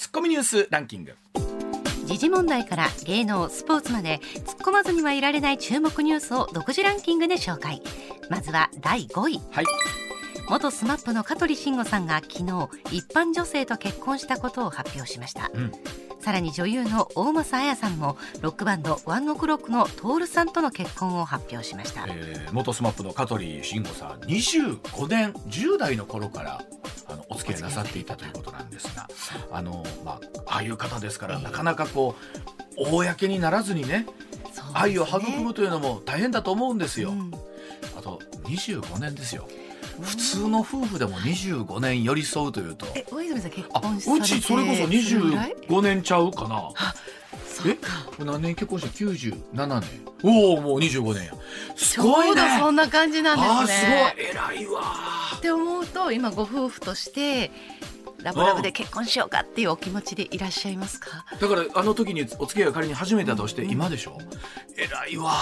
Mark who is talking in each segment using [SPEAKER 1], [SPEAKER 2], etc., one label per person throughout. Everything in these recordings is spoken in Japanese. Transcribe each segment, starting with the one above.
[SPEAKER 1] ツッコミニュースランキング。
[SPEAKER 2] 時事問題から芸能スポーツまで突っ込まずにはいられない注目ニュースを独自ランキングで紹介。まずは第5位。
[SPEAKER 1] はい。
[SPEAKER 2] 元 SMAP の香取慎吾さんが昨日一般女性と結婚したことを発表しました、
[SPEAKER 1] うん
[SPEAKER 2] さらに女優の大政絢さんもロックバンド ONE OK ROCK の Toru さんとの結婚を発表しました、
[SPEAKER 1] えー元 SMAP の香取慎吾さん25年10代の頃からあのお付き合いなさっていたということなんですがあの、まあ、ああいう方ですから、
[SPEAKER 2] ええ。
[SPEAKER 1] なかなかこう公にならずにね
[SPEAKER 2] ね。
[SPEAKER 1] 愛を育むというのも大変だと思うんですよ。
[SPEAKER 2] うん。
[SPEAKER 1] あと25年ですよ普通の夫婦でも25年寄り添うというと。
[SPEAKER 2] え大泉さん結
[SPEAKER 1] あ
[SPEAKER 2] 婚されて
[SPEAKER 1] うちそれこそ
[SPEAKER 2] ぐらい
[SPEAKER 1] 25年ちゃうかな。
[SPEAKER 2] そうか。
[SPEAKER 1] 何年結婚して97年。おおもう25年や。す
[SPEAKER 2] ちょ
[SPEAKER 1] ごいうね
[SPEAKER 2] どそんな感じなんですね。
[SPEAKER 1] すごい。偉いわ。
[SPEAKER 2] って思うと今ご夫婦としてラブラブで結婚しようかっていうお気持ちでいらっしゃいますか？
[SPEAKER 1] だからあの時にお付き合いが仮に始めたとして今でしょ？偉いわ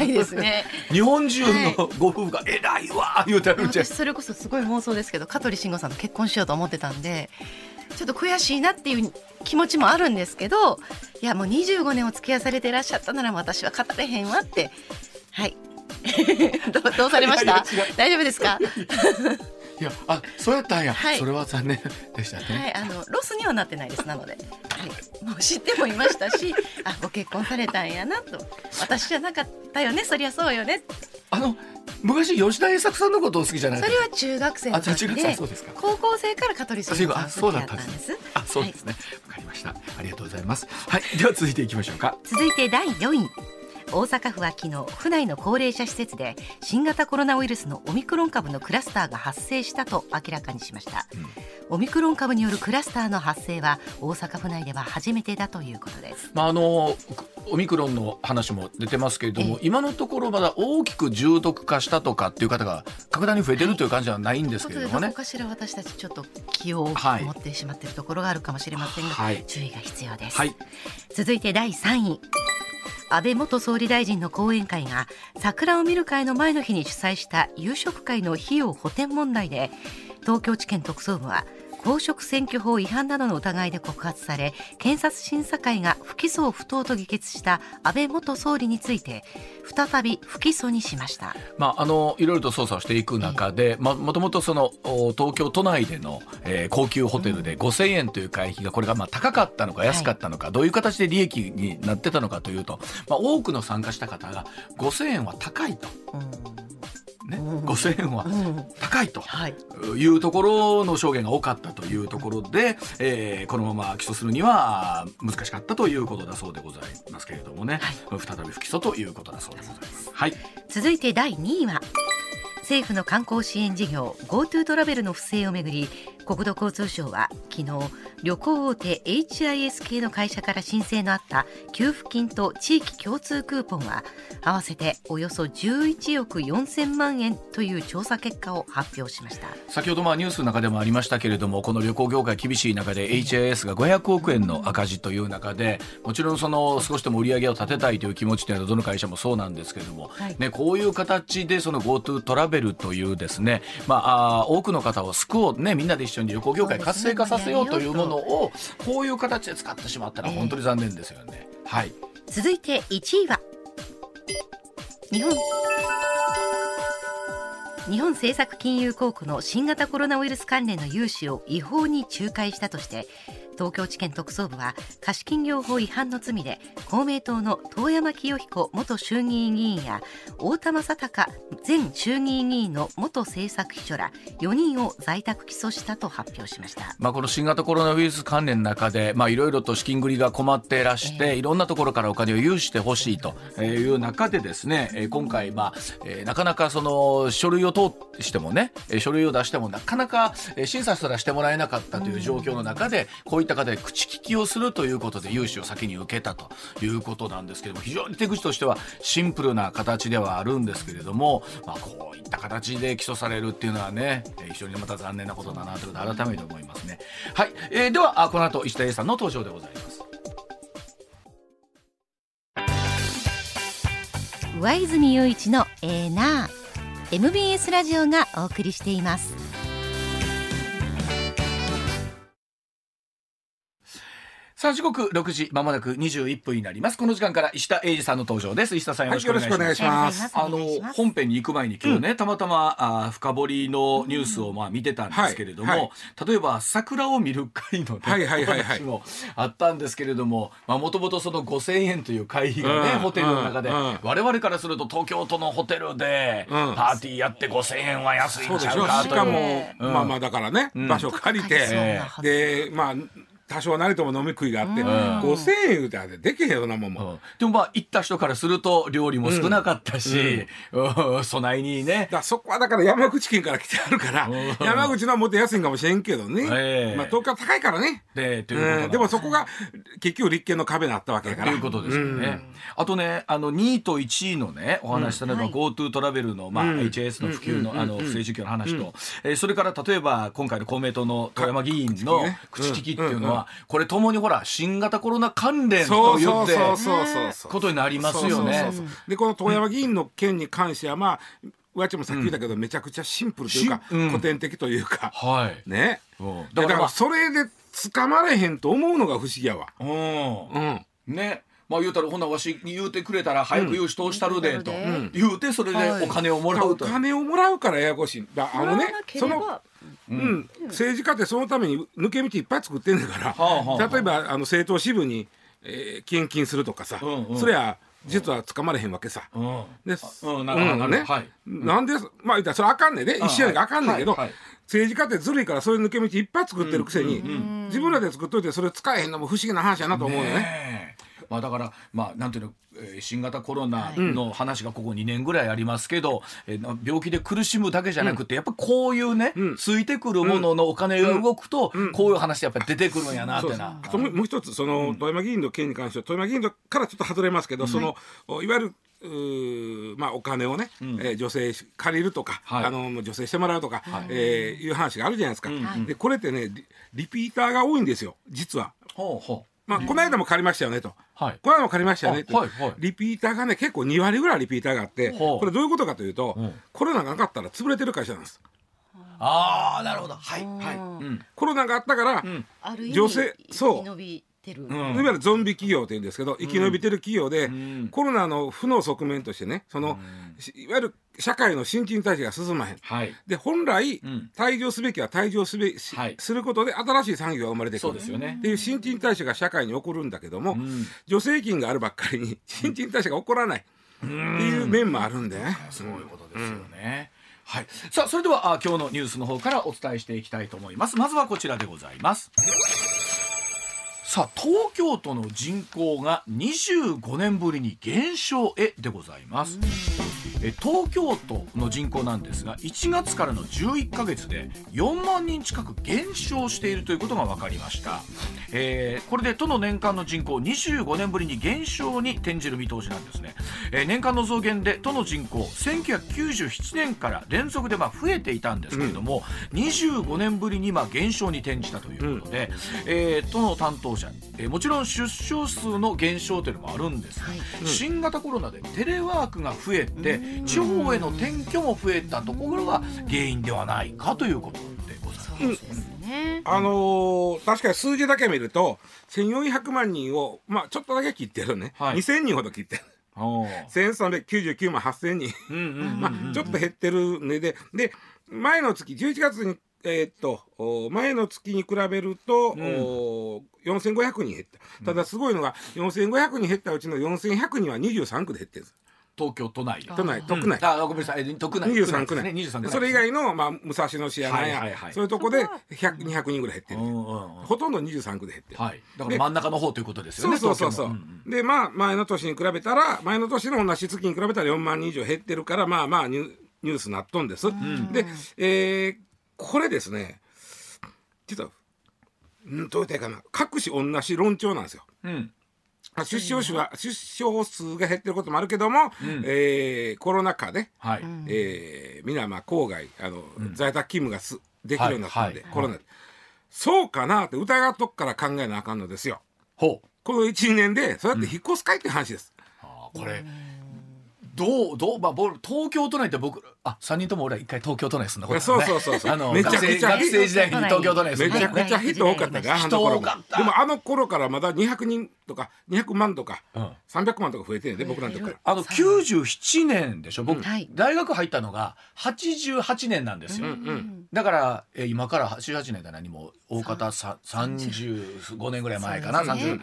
[SPEAKER 2] 偉いですね。
[SPEAKER 1] 日本中のご夫婦が偉いわ言うてあるんじゃ
[SPEAKER 2] それこそすごい妄想ですけど香取慎吾さんと結婚しようと思ってたんでちょっと悔しいなっていう気持ちもあるんですけどいやもう25年お付き合いされていらっしゃったなら私は語れへんわって。はい。どうどうされました？大丈夫ですか？
[SPEAKER 1] いやあそうやったんや、
[SPEAKER 2] はい。
[SPEAKER 1] それは残念でしたね、
[SPEAKER 2] はいあのロスにはなってないですなので、はい、もう知ってもいましたし あご結婚されたんやなと。私じゃなかったよねそりゃそうよね。
[SPEAKER 1] あの昔吉田栄作さんのことを好きじゃない
[SPEAKER 2] それは中学生の
[SPEAKER 1] あ中学
[SPEAKER 2] で
[SPEAKER 1] そうですか。
[SPEAKER 2] 高校生から香取慎吾さん
[SPEAKER 1] あそうだったんです。あそうですね。わ、かりました。ありがとうございます。はい。では続いていきましょうか。
[SPEAKER 2] 続いて第4位大阪府は昨日府内の高齢者施設で新型コロナウイルスのオミクロン株のクラスターが発生したと明らかにしました、オミクロン株によるクラスターの発生は大阪府内では初めてだということです。
[SPEAKER 1] まああのオミクロンの話も出てますけれども、
[SPEAKER 2] え
[SPEAKER 1] 今のところまだ大きく重篤化したとかっていう方が格段に増えてるという感じではないんですけれどもね。
[SPEAKER 2] とい。かしら私たちちょっと気を
[SPEAKER 1] はい
[SPEAKER 2] 持ってしまっているところがあるかもしれませんが、
[SPEAKER 1] はい。
[SPEAKER 2] 注意が必要です、
[SPEAKER 1] はい、
[SPEAKER 2] 続いて第3位安倍元総理大臣の後援会が桜を見る会の前の日に主催した夕食会の費用補填問題で東京地検特捜部は公職選挙法違反などの疑いで告発され検察審査会が不起訴不当と議決した安倍元総理について再び不起訴にしました。
[SPEAKER 1] まああのいろいろと捜査をしていく中で、まあもともとそのお東京都内での、えー高級ホテルで5000円という会費がこれがまあ高かったのか安かったのか、どういう形で利益になってたのかというと、まあ多くの参加した方が5000円は高いと。ね、
[SPEAKER 2] うん。
[SPEAKER 1] 5000円は
[SPEAKER 2] うん。
[SPEAKER 1] 高いと
[SPEAKER 2] はい。
[SPEAKER 1] いうところの証言が多かったというところで、えーこのまま起訴するには難しかったということだそうでございますけれどもね、再び不起訴ということだそうでございます。はい、
[SPEAKER 2] 続いて第2位は政府の観光支援事業 GoTo トラベルの不正をめぐり国土交通省は昨日旅行大手 HIS 系の会社から申請のあった給付金と地域共通クーポンは合わせておよそ11億4000万円という調査結果を発表しました。
[SPEAKER 1] 先ほどまあニュースの中でもありましたけれどもこの旅行業界厳しい中で HIS が500億円の赤字という中でもちろんその少しでも売り上げを立てたいという気持ちというのはどの会社もそうなんですけれども、
[SPEAKER 2] はい。
[SPEAKER 1] ね、こういう形でその GoTo トラベルというですね、まあ、あー多くの方を救おう、ね、みんなで一緒に旅行業界活性化させようというものをこういう形で使ってしまったら本当に残念ですよね。はい。
[SPEAKER 2] 続いて1位は。日本。日本政策金融公庫の新型コロナウイルス関連の融資を違法に仲介したとして東京地検特捜部は貸金業法違反の罪で公明党の遠山清彦元衆議院議員や太田正孝前衆議院議員の元政策秘書ら4人を在宅起訴したと発表しました。
[SPEAKER 1] まあ、この新型コロナウイルス関連の中で、まあ、いろいろと資金繰りが困っていらして、いろんなところからお金を融資してほしいという中でですね、えー今回、なかなかその書類を通してもね、書類を出してもなかなか審査すらしてもらえなかったという状況の中で、こういった方で口利きをするということで融資を先に受けたということなんですけども、非常に手口としてはシンプルな形ではあるんですけれども、まあ、こういった形で起訴されるっていうのはね、非常にまた残念なことだなということを改めて思いますね。はい、えーではこの後石田英さんの登場でございます。
[SPEAKER 2] 上泉雄一のエーナー MBS ラジオがお送りしています。
[SPEAKER 1] さあ時刻6時まもなく21分になります。この時間から石田英二さんの登場です。石田さんよろしくお願いします,、
[SPEAKER 3] はいよろしくお願いします。
[SPEAKER 1] あの本編に行く前に今日ね、たまたまあ深掘りのニュースをまあ見てたんですけれども、
[SPEAKER 3] はいはい。
[SPEAKER 1] 例えば桜を見る会の、ね
[SPEAKER 3] はいはいはいはい。
[SPEAKER 1] お話もあったんですけれどももともとその5000円という会費がね、
[SPEAKER 3] うん。
[SPEAKER 1] ホテルの中で、
[SPEAKER 3] うん。
[SPEAKER 1] 我々からすると東京都のホテルでパ
[SPEAKER 3] うん。
[SPEAKER 1] ーティーやって5000円は安い
[SPEAKER 3] んでしょ
[SPEAKER 1] ちゃうかという。
[SPEAKER 3] しかも、
[SPEAKER 1] うん。
[SPEAKER 3] まあまあだからね、
[SPEAKER 1] ん。
[SPEAKER 3] 場所借りて、
[SPEAKER 1] え
[SPEAKER 3] でまあ多少なりとも飲み食いがあって、
[SPEAKER 2] うん。
[SPEAKER 3] 5000円言うてあれできへんようなもんも、
[SPEAKER 1] うん。でもまあ行った人からすると料理も少なかったし、うん。備えにね。
[SPEAKER 3] だそこはだから山口県から来てあるから、
[SPEAKER 1] うん。
[SPEAKER 3] 山口のはもっと安いんかもしれんけどね、
[SPEAKER 1] ええ。
[SPEAKER 3] まあ東京は高いからね、
[SPEAKER 1] でということなん
[SPEAKER 3] うん、でもそこが結局立憲の壁になったわけやから。
[SPEAKER 1] ということですよね。あとね、あの2位と1位のね、お話したのが
[SPEAKER 2] はい
[SPEAKER 1] GoTo トラベルのまあ
[SPEAKER 3] うん。
[SPEAKER 1] HS の普及の
[SPEAKER 3] うん。
[SPEAKER 1] あの不正受給の話と、えーそれから例えば今回の公明党の富山議員の口利きっていうのは、これともにほら新型コロナ関連と
[SPEAKER 3] そう
[SPEAKER 1] 言って
[SPEAKER 3] そうそうそうそうそう
[SPEAKER 1] ことになりますよね。
[SPEAKER 3] でこの遠山議員の件に関してはまあ上ちゃんもさっき言ったけど、めちゃくちゃシンプルというか、
[SPEAKER 1] しうん。
[SPEAKER 3] 古典的というか、
[SPEAKER 1] はい。
[SPEAKER 3] ね。
[SPEAKER 1] うん。
[SPEAKER 3] だから
[SPEAKER 1] まあ
[SPEAKER 3] それで捕まれへんと思うのが不思議やわ。
[SPEAKER 1] ね。まあ言うたらほなわしに言うてくれたら早く融資通したるでと
[SPEAKER 2] うん。
[SPEAKER 1] 言うてそれでお金をもら
[SPEAKER 3] お
[SPEAKER 1] うと。
[SPEAKER 3] 金をもらうからややこしい。だあのねその、
[SPEAKER 2] は
[SPEAKER 3] うん、政治家ってそのために抜け道いっぱい作ってんねんから、
[SPEAKER 1] はあはあはあ。
[SPEAKER 3] 例えばあの政党支部に、えー献金するとかさ、
[SPEAKER 1] うんうん
[SPEAKER 3] それは実は捕まれへんわけさ。
[SPEAKER 1] うん。
[SPEAKER 3] で
[SPEAKER 1] うんなるほど
[SPEAKER 3] ね、
[SPEAKER 1] はい。
[SPEAKER 3] なんでまあ言ったらそれあかんねんで、一緒やねんあかんねんけど、
[SPEAKER 1] はいはい。
[SPEAKER 3] 政治家ってずるいからそういう抜け道いっぱい作ってるくせに、自分らで作っといてそれ使えへんのも不思議な話やなと思うよね。
[SPEAKER 1] ねえまあだからまあなんていうの、えー新型コロナの話がここ2年ぐらいありますけど、え病気で苦しむだけじゃなくて、やっぱこういうね、
[SPEAKER 3] うん。
[SPEAKER 1] ついてくるもののお金が動くと、こういう話やっぱり出てくるんやなってな。
[SPEAKER 3] もうもう一つその富山議員の件に関しては富山議員からちょっと外れますけど、そのおいわゆるまあ、お金をね、えー助成借りるとか、
[SPEAKER 1] はい。
[SPEAKER 3] あの助成してもらうとか、えーいう話があるじゃないですか、
[SPEAKER 1] ん。
[SPEAKER 3] でこれってねリリピーターが多いんですよ実は。
[SPEAKER 1] ほうほ
[SPEAKER 3] まあ、この間も借りましたよねと。
[SPEAKER 1] うはい。
[SPEAKER 3] この間も借りましたよねって、
[SPEAKER 1] あはいはい。
[SPEAKER 3] リピーターがね結構2割ぐらいリピーターがあってこれどういうことかというと、
[SPEAKER 1] うん。
[SPEAKER 3] コロナがなかったら潰れてる会社なんです。
[SPEAKER 1] ああなるほど。はいはい。うん。
[SPEAKER 3] コロナがあったから、
[SPEAKER 1] ん。
[SPEAKER 2] ある意味
[SPEAKER 3] 助成そう。
[SPEAKER 2] 生き延びてる、
[SPEAKER 1] うん。
[SPEAKER 3] いわゆるゾンビ企業って言うんですけど生き延びてる企業で、
[SPEAKER 1] ん。
[SPEAKER 3] コロナの負の側面としてねその、しいわゆる社会の新陳代謝が進まへん。
[SPEAKER 1] はい。
[SPEAKER 3] で本来、
[SPEAKER 1] ん
[SPEAKER 3] 退場すべきは退場すべし、
[SPEAKER 1] はい
[SPEAKER 3] することで新しい産業が生まれてくる
[SPEAKER 1] ですよね
[SPEAKER 3] っていう新陳代謝が社会に起こるんだけども、
[SPEAKER 1] ん
[SPEAKER 3] 助成金があるばっかりに新陳代謝が起こらないっていう面もあるんでね。
[SPEAKER 1] そういうことですよね。はい。さあ、それでは、あ今日のニュースの方からお伝えしていきたいと思います。まずはこちらでございます。さあ、東京都の人口が25年ぶりに減少へでございます。え東京都の人口なんですが1月からの11ヶ月で4万人近く減少しているということが分かりました、えーこれで都の年間の人口25年ぶりに減少に転じる見通しなんですね、えー年間の増減で都の人口1997年から連続でまあ増えていたんですけれども、25年ぶりにまあ減少に転じたということで、えー都の担当者、えーもちろん出生数の減少というのもあるんですが、新型コロナでテレワークが増えて地方への転居も増えたところが原因ではないかということでございます。
[SPEAKER 2] そうですね、
[SPEAKER 3] あのー確かに数字だけ見ると1400万人を、まあ、ちょっとだけ切ってるね、
[SPEAKER 1] はい。
[SPEAKER 3] 2000人ほど切ってる。
[SPEAKER 1] おー
[SPEAKER 3] 1399万8000人、
[SPEAKER 1] うんうんうん
[SPEAKER 3] まあ、ちょっと減ってるね。でで前の月11月にえーっとお前の月に比べると、
[SPEAKER 1] ん。
[SPEAKER 3] お4500人減った。ただすごいのが4500人減ったうちの4100人は23区で減ってる。んです
[SPEAKER 1] 東京都内。で。
[SPEAKER 3] 都内特内、
[SPEAKER 1] あごめんなさい。え都内。
[SPEAKER 3] 23区内。
[SPEAKER 1] ね。23区内。
[SPEAKER 3] それ以外の、まあ、武蔵野市やなんや、
[SPEAKER 1] はいはい。はい
[SPEAKER 3] そういうとこで100 200人ぐらい減ってる、ほとんど23区で減ってる、
[SPEAKER 1] はい。だから真ん中の方ということですよね。
[SPEAKER 3] そうそうそう、でまあ前の年に比べたら前の年の同じ月に比べたら4万人以上減ってるからまあまあニュニュースなっとんです、で、えーこれですね実はうんどう言ったらいいかな。各種同じ論調なんですよ出生数は出生数が減ってることもあるけども、
[SPEAKER 1] うん。
[SPEAKER 3] えーコロナ禍で、
[SPEAKER 1] はい。
[SPEAKER 3] えー、みん。なまあ郊外あの、在宅勤務がすできるようになったんで、
[SPEAKER 1] はいはい
[SPEAKER 3] コロナで。そうかなって疑っとくから考えなあかんのですよ。
[SPEAKER 1] ほう。
[SPEAKER 3] この12年でそうやって引っ越すかいって話です、
[SPEAKER 1] あーこれどうどうまあ僕東京都内って僕あ三人とも俺は一回東京都内住んだことあるね。
[SPEAKER 3] そうそうそうそう。
[SPEAKER 1] あの
[SPEAKER 3] めちゃ
[SPEAKER 1] 学生
[SPEAKER 3] くちゃ
[SPEAKER 1] 学生時代に東京都内住んだ。
[SPEAKER 3] めちゃくちゃ人多かったから、あの
[SPEAKER 1] 人
[SPEAKER 3] 頃
[SPEAKER 1] 多かった。
[SPEAKER 3] でもあの頃からまだ200人とか200万とか
[SPEAKER 1] うん。
[SPEAKER 3] 300万とか増えてんね僕らの時から。
[SPEAKER 1] あの97年でしょ僕、
[SPEAKER 2] はい。
[SPEAKER 1] 大学入ったのが88年なんですよ、
[SPEAKER 3] うんうん。
[SPEAKER 1] だからえ今から88年だ何も。大方さ35年ぐらい前かな、
[SPEAKER 2] そうですね。
[SPEAKER 1] 30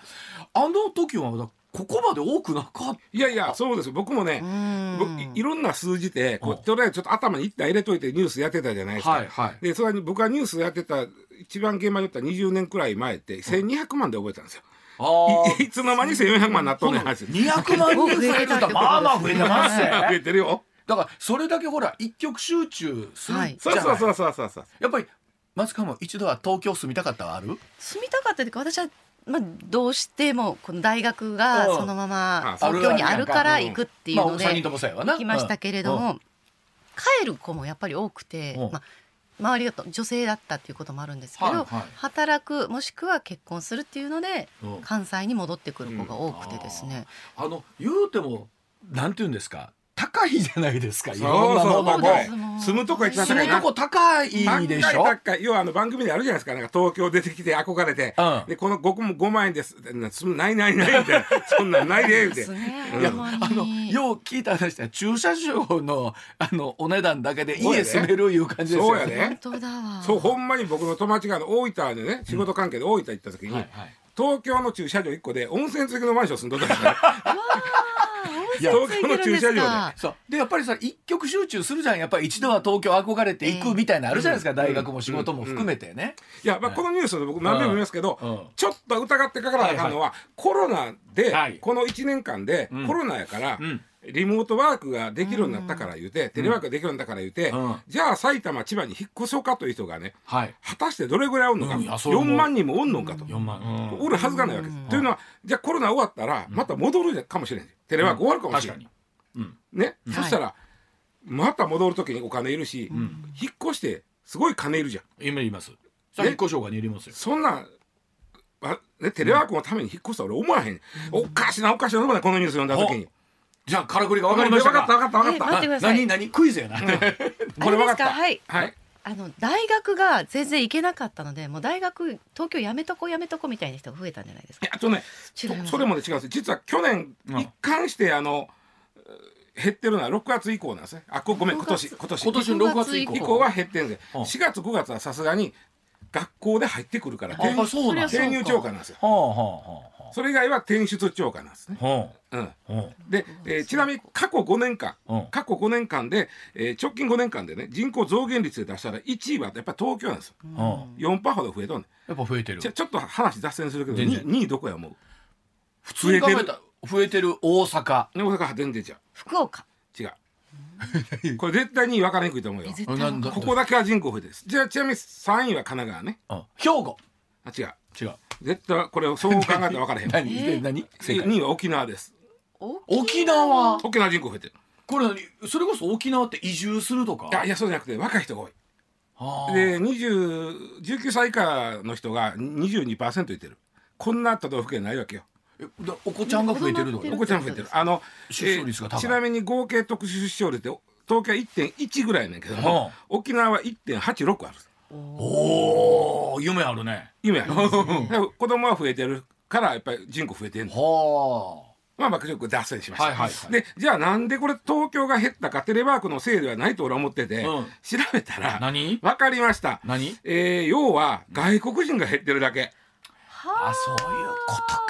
[SPEAKER 1] あの時はまだここまで多くなかっ
[SPEAKER 3] いやいやそうです。僕もねいいろんな数字でこ
[SPEAKER 1] う
[SPEAKER 3] とりあえずちょっと頭に一体入れといてニュースやってたじゃないですか。
[SPEAKER 1] はいはい。
[SPEAKER 3] でそれに僕がニュースやってた一番現場に言った20年くらい前って1200万で覚えたんですよ。いいつの間に1400万になっとんねん話。
[SPEAKER 1] 200万人増えるとまあまあ増えてます
[SPEAKER 3] 増え
[SPEAKER 1] ね
[SPEAKER 3] てるよ。
[SPEAKER 1] だからそれだけほら一極集中する
[SPEAKER 2] はい。
[SPEAKER 1] じゃない、
[SPEAKER 3] そうそうそうそうそうそう。
[SPEAKER 1] やっぱり松川も一度は東京住みたかったはある？
[SPEAKER 2] 住みたかったというか私は、まあ、どうしてもこの大学が
[SPEAKER 1] うん。
[SPEAKER 2] そのまま
[SPEAKER 3] あ
[SPEAKER 2] 東京にあるから行くっていうので
[SPEAKER 1] まあ、3人ともそうやわな。
[SPEAKER 2] 行きましたけれど
[SPEAKER 1] うん。
[SPEAKER 2] も帰る子もやっぱり多くて
[SPEAKER 1] うん。
[SPEAKER 2] まあ周りがと女性だったっていうこともあるんですけど働くもしくは結婚するっていうので
[SPEAKER 1] うん。
[SPEAKER 2] 関西に戻ってくる子が多くてですね。
[SPEAKER 1] あの言うてもなんて言うんですか高いじゃないですか。い
[SPEAKER 3] そう
[SPEAKER 1] ろんなも
[SPEAKER 3] 住むとこが一番高いな
[SPEAKER 1] 住むとこ高いでしょ？
[SPEAKER 3] 高い高い要はあの番組であるじゃないですか。なんか東京出てきて憧れて、
[SPEAKER 1] うん。
[SPEAKER 3] でこの5も5万円です。なすないないないみたいなそんなんないで言うて。
[SPEAKER 2] ですね。
[SPEAKER 3] うん。
[SPEAKER 1] いや
[SPEAKER 2] ほんま
[SPEAKER 1] あの
[SPEAKER 2] に。
[SPEAKER 1] よう聞いた話で駐車場のあのお値段だけで家住めるいう感じですよ。
[SPEAKER 3] そうやで。
[SPEAKER 2] 本当だわ。
[SPEAKER 3] そうほんまに僕の友達があの大分でね仕事関係で大分行った時に、東京の駐車場1個で温泉付きのマンション住んどったんですから
[SPEAKER 2] いや
[SPEAKER 3] 東京の駐車場で
[SPEAKER 1] そう。でやっぱりさ一極集中するじゃん。やっぱり一度は東京憧れていくみたいなのあるじゃないですか、大学も仕事も含めてね、
[SPEAKER 3] いや、まあ、このニュースで僕何べも見ますけど、
[SPEAKER 1] うん。
[SPEAKER 3] ちょっと疑ってかからなあかんのは、コロナで、
[SPEAKER 1] はい。
[SPEAKER 3] この1年間で、
[SPEAKER 1] うん。
[SPEAKER 3] コロナやから、
[SPEAKER 1] うん
[SPEAKER 3] リモートワークができるようになったから言うて、テレワークができるようになったから言うて、
[SPEAKER 1] うん。
[SPEAKER 3] じゃあ埼玉千葉に引っ越そうかという人がね
[SPEAKER 1] はい。
[SPEAKER 3] 果たしてどれぐらいおんのか、
[SPEAKER 1] うん。いやそう思う。
[SPEAKER 3] 4万人もおんのかと、
[SPEAKER 1] 4万、うん。
[SPEAKER 3] おるはずがないわけです。というのはじゃあコロナ終わったらまた戻るかもしれんテレワーク終わるかもしれん、
[SPEAKER 1] 確かに、うん、
[SPEAKER 3] ね、
[SPEAKER 2] うん
[SPEAKER 3] そしたらまた戻る時にお金いるし、引っ越してすごい金いるじゃん。
[SPEAKER 1] 今言います。引っ越しょうがにいりますよ。
[SPEAKER 3] そんな、あね、テレワークのために引っ越したら俺思わへん。おかしなおかしなとこだこのニュース読んだ時に。
[SPEAKER 1] じゃあからくりが分かりました
[SPEAKER 3] 分かった分かった分
[SPEAKER 2] え
[SPEAKER 3] かっ
[SPEAKER 2] 待ってください。
[SPEAKER 1] 何何クイズやな、
[SPEAKER 3] これ分かった。
[SPEAKER 2] か？はい。
[SPEAKER 3] はい。
[SPEAKER 2] あの大学が全然行けなかったのでもう大学東京やめとこやめとこみたいな人が増えたんじゃないですか？
[SPEAKER 3] いやあとね、そそれもね違うんですよ。実は去年
[SPEAKER 1] うん。
[SPEAKER 3] 一貫してあの減ってるのは6月以降なんですね。あ、ごごめん今年今年。
[SPEAKER 1] 今年の6月以降。
[SPEAKER 3] 以降は減ってるんで、
[SPEAKER 1] うん。
[SPEAKER 3] 4月5月はさすがに学校で入ってくるから転入超過なんですよ。
[SPEAKER 1] はあはあは
[SPEAKER 3] それ以外は転出超過なんですね。う。ん。
[SPEAKER 1] あはあ
[SPEAKER 3] で、えーちなみに過去5年間、
[SPEAKER 1] うん。
[SPEAKER 3] 過去5年間で、えー直近5年間でね人口増減率で出したら1位はやっぱり東京なんですよ。
[SPEAKER 1] うん。うん
[SPEAKER 3] 4パーほど増えとんね
[SPEAKER 1] やっぱ増えてる。
[SPEAKER 3] んちょちょっと話脱線するけど
[SPEAKER 1] 全
[SPEAKER 3] 2,
[SPEAKER 1] 然
[SPEAKER 3] 2位どこや思う？
[SPEAKER 1] 普通に考えたら増えてる。大阪。
[SPEAKER 3] 大阪は全然違う。
[SPEAKER 2] 福岡。
[SPEAKER 3] 違う。これ絶対2位分からにくいと思うよ。ここだけは人口増えてる。じゃあちなみに3位は神奈川ね。
[SPEAKER 1] うん。兵庫。
[SPEAKER 3] あ違う。
[SPEAKER 1] 違う
[SPEAKER 3] 絶対これをそう考えたら分からへん
[SPEAKER 1] 何、
[SPEAKER 2] えー？
[SPEAKER 1] で何正解。
[SPEAKER 3] 2位は沖縄です。
[SPEAKER 1] 沖縄？
[SPEAKER 3] 沖縄人口増えてる。
[SPEAKER 1] これ何それこそ沖縄って移住するとか？
[SPEAKER 3] いやいやそうじゃなくて若い人が多い。
[SPEAKER 1] はあ。
[SPEAKER 3] で20 19歳以下の人が22%いてる。こんな都道府県ないわけよ。
[SPEAKER 1] えだお子ちゃんが増えてるとか？
[SPEAKER 2] 子供
[SPEAKER 3] お子ちゃん増えてる。あの
[SPEAKER 1] 出生率が高い。
[SPEAKER 3] ちなみに合計特殊出生率って東京は1.1ぐらいやねんけども、
[SPEAKER 1] は
[SPEAKER 3] 沖縄は1.86ある
[SPEAKER 1] おお夢あるね。
[SPEAKER 3] 夢ある子供は増えてるからやっぱり人口増えてる
[SPEAKER 1] は
[SPEAKER 3] まあまあちょっと脱線しました、
[SPEAKER 1] はいはいはい。
[SPEAKER 3] でじゃあなんでこれ東京が減ったかテレワークのせいではないと俺は思ってて、
[SPEAKER 1] うん。
[SPEAKER 3] 調べた
[SPEAKER 1] あ
[SPEAKER 3] ら
[SPEAKER 1] 何？
[SPEAKER 3] 分かりました。
[SPEAKER 1] 何？
[SPEAKER 3] えー要は外国人が減ってるだけ。
[SPEAKER 1] あ。そういうことか。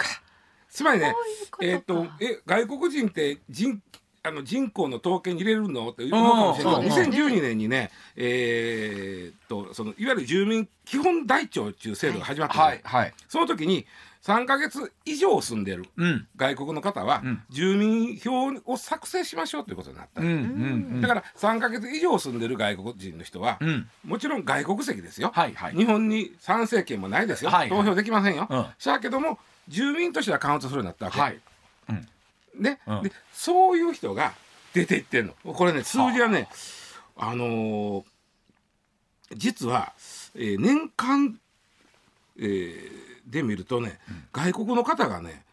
[SPEAKER 3] つまりねえっ、とえ外国人って人あの人口の統計に入れるのって思うかもしれない。けど、
[SPEAKER 2] うんそうですね
[SPEAKER 3] 2012年にね、えーっとそのいわゆる住民基本台帳っていう制度が始まったの、
[SPEAKER 1] はいはい。
[SPEAKER 3] その時に3か月以上住んでる
[SPEAKER 1] うん。
[SPEAKER 3] 外国の方は、
[SPEAKER 1] うん。
[SPEAKER 3] 住民票を作成しましょうということになった、
[SPEAKER 1] うんうん
[SPEAKER 3] だから3か月以上住んでる外国人の人は、
[SPEAKER 1] うん。
[SPEAKER 3] もちろん外国籍ですよ、
[SPEAKER 1] はいはい。
[SPEAKER 3] 日本に参政権もないですよ、
[SPEAKER 1] はいはい。
[SPEAKER 3] 投票できませんよ、
[SPEAKER 1] うん。
[SPEAKER 3] しゃけども住民としてはカウントするようになったわけ、
[SPEAKER 1] はい
[SPEAKER 3] ね、
[SPEAKER 1] うん。
[SPEAKER 3] でそういう人が出ていってんの。これね数字はねあのー実は、えー年間、えーで見るとね、外国の方がね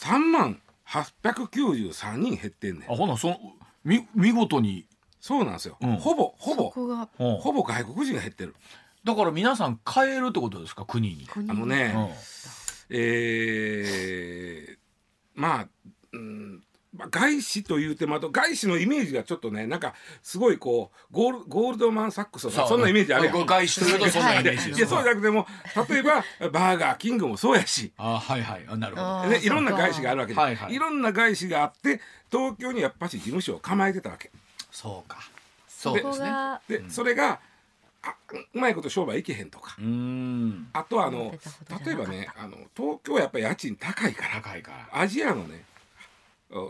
[SPEAKER 3] 3万893人減ってんねん。
[SPEAKER 1] あほなそのみ見事に。
[SPEAKER 3] そうなんですよ、
[SPEAKER 1] うん。
[SPEAKER 3] ほぼほぼ。ほぼ外国人が減ってる。
[SPEAKER 1] だから皆さん帰るってことですか国に。
[SPEAKER 2] 国
[SPEAKER 3] あのね、
[SPEAKER 1] うん。
[SPEAKER 3] えーまあ、うん。まあ、外資というてまた外資のイメージがちょっとねなんかすごいこうゴールゴールドマン・サックスとかそんなイメージあるやん。
[SPEAKER 1] 外資というとそんなイメージです
[SPEAKER 3] い。やそうじゃなくても例えばバーガーキングもそうやし、
[SPEAKER 1] あはいはい。あなるほど。
[SPEAKER 3] ね、いろんな外資があるわけで、
[SPEAKER 1] はいはい。
[SPEAKER 3] いろんな外資があって東京にやっぱし事務所を構えてたわけ。
[SPEAKER 1] そうか。そうですね。
[SPEAKER 2] が
[SPEAKER 3] で、それがあうまいこと商売いけへんとか。
[SPEAKER 1] うーん。
[SPEAKER 3] あとはあの例えばねあの東京はやっぱり家賃高いから。
[SPEAKER 1] 高いから。
[SPEAKER 3] アジアのねお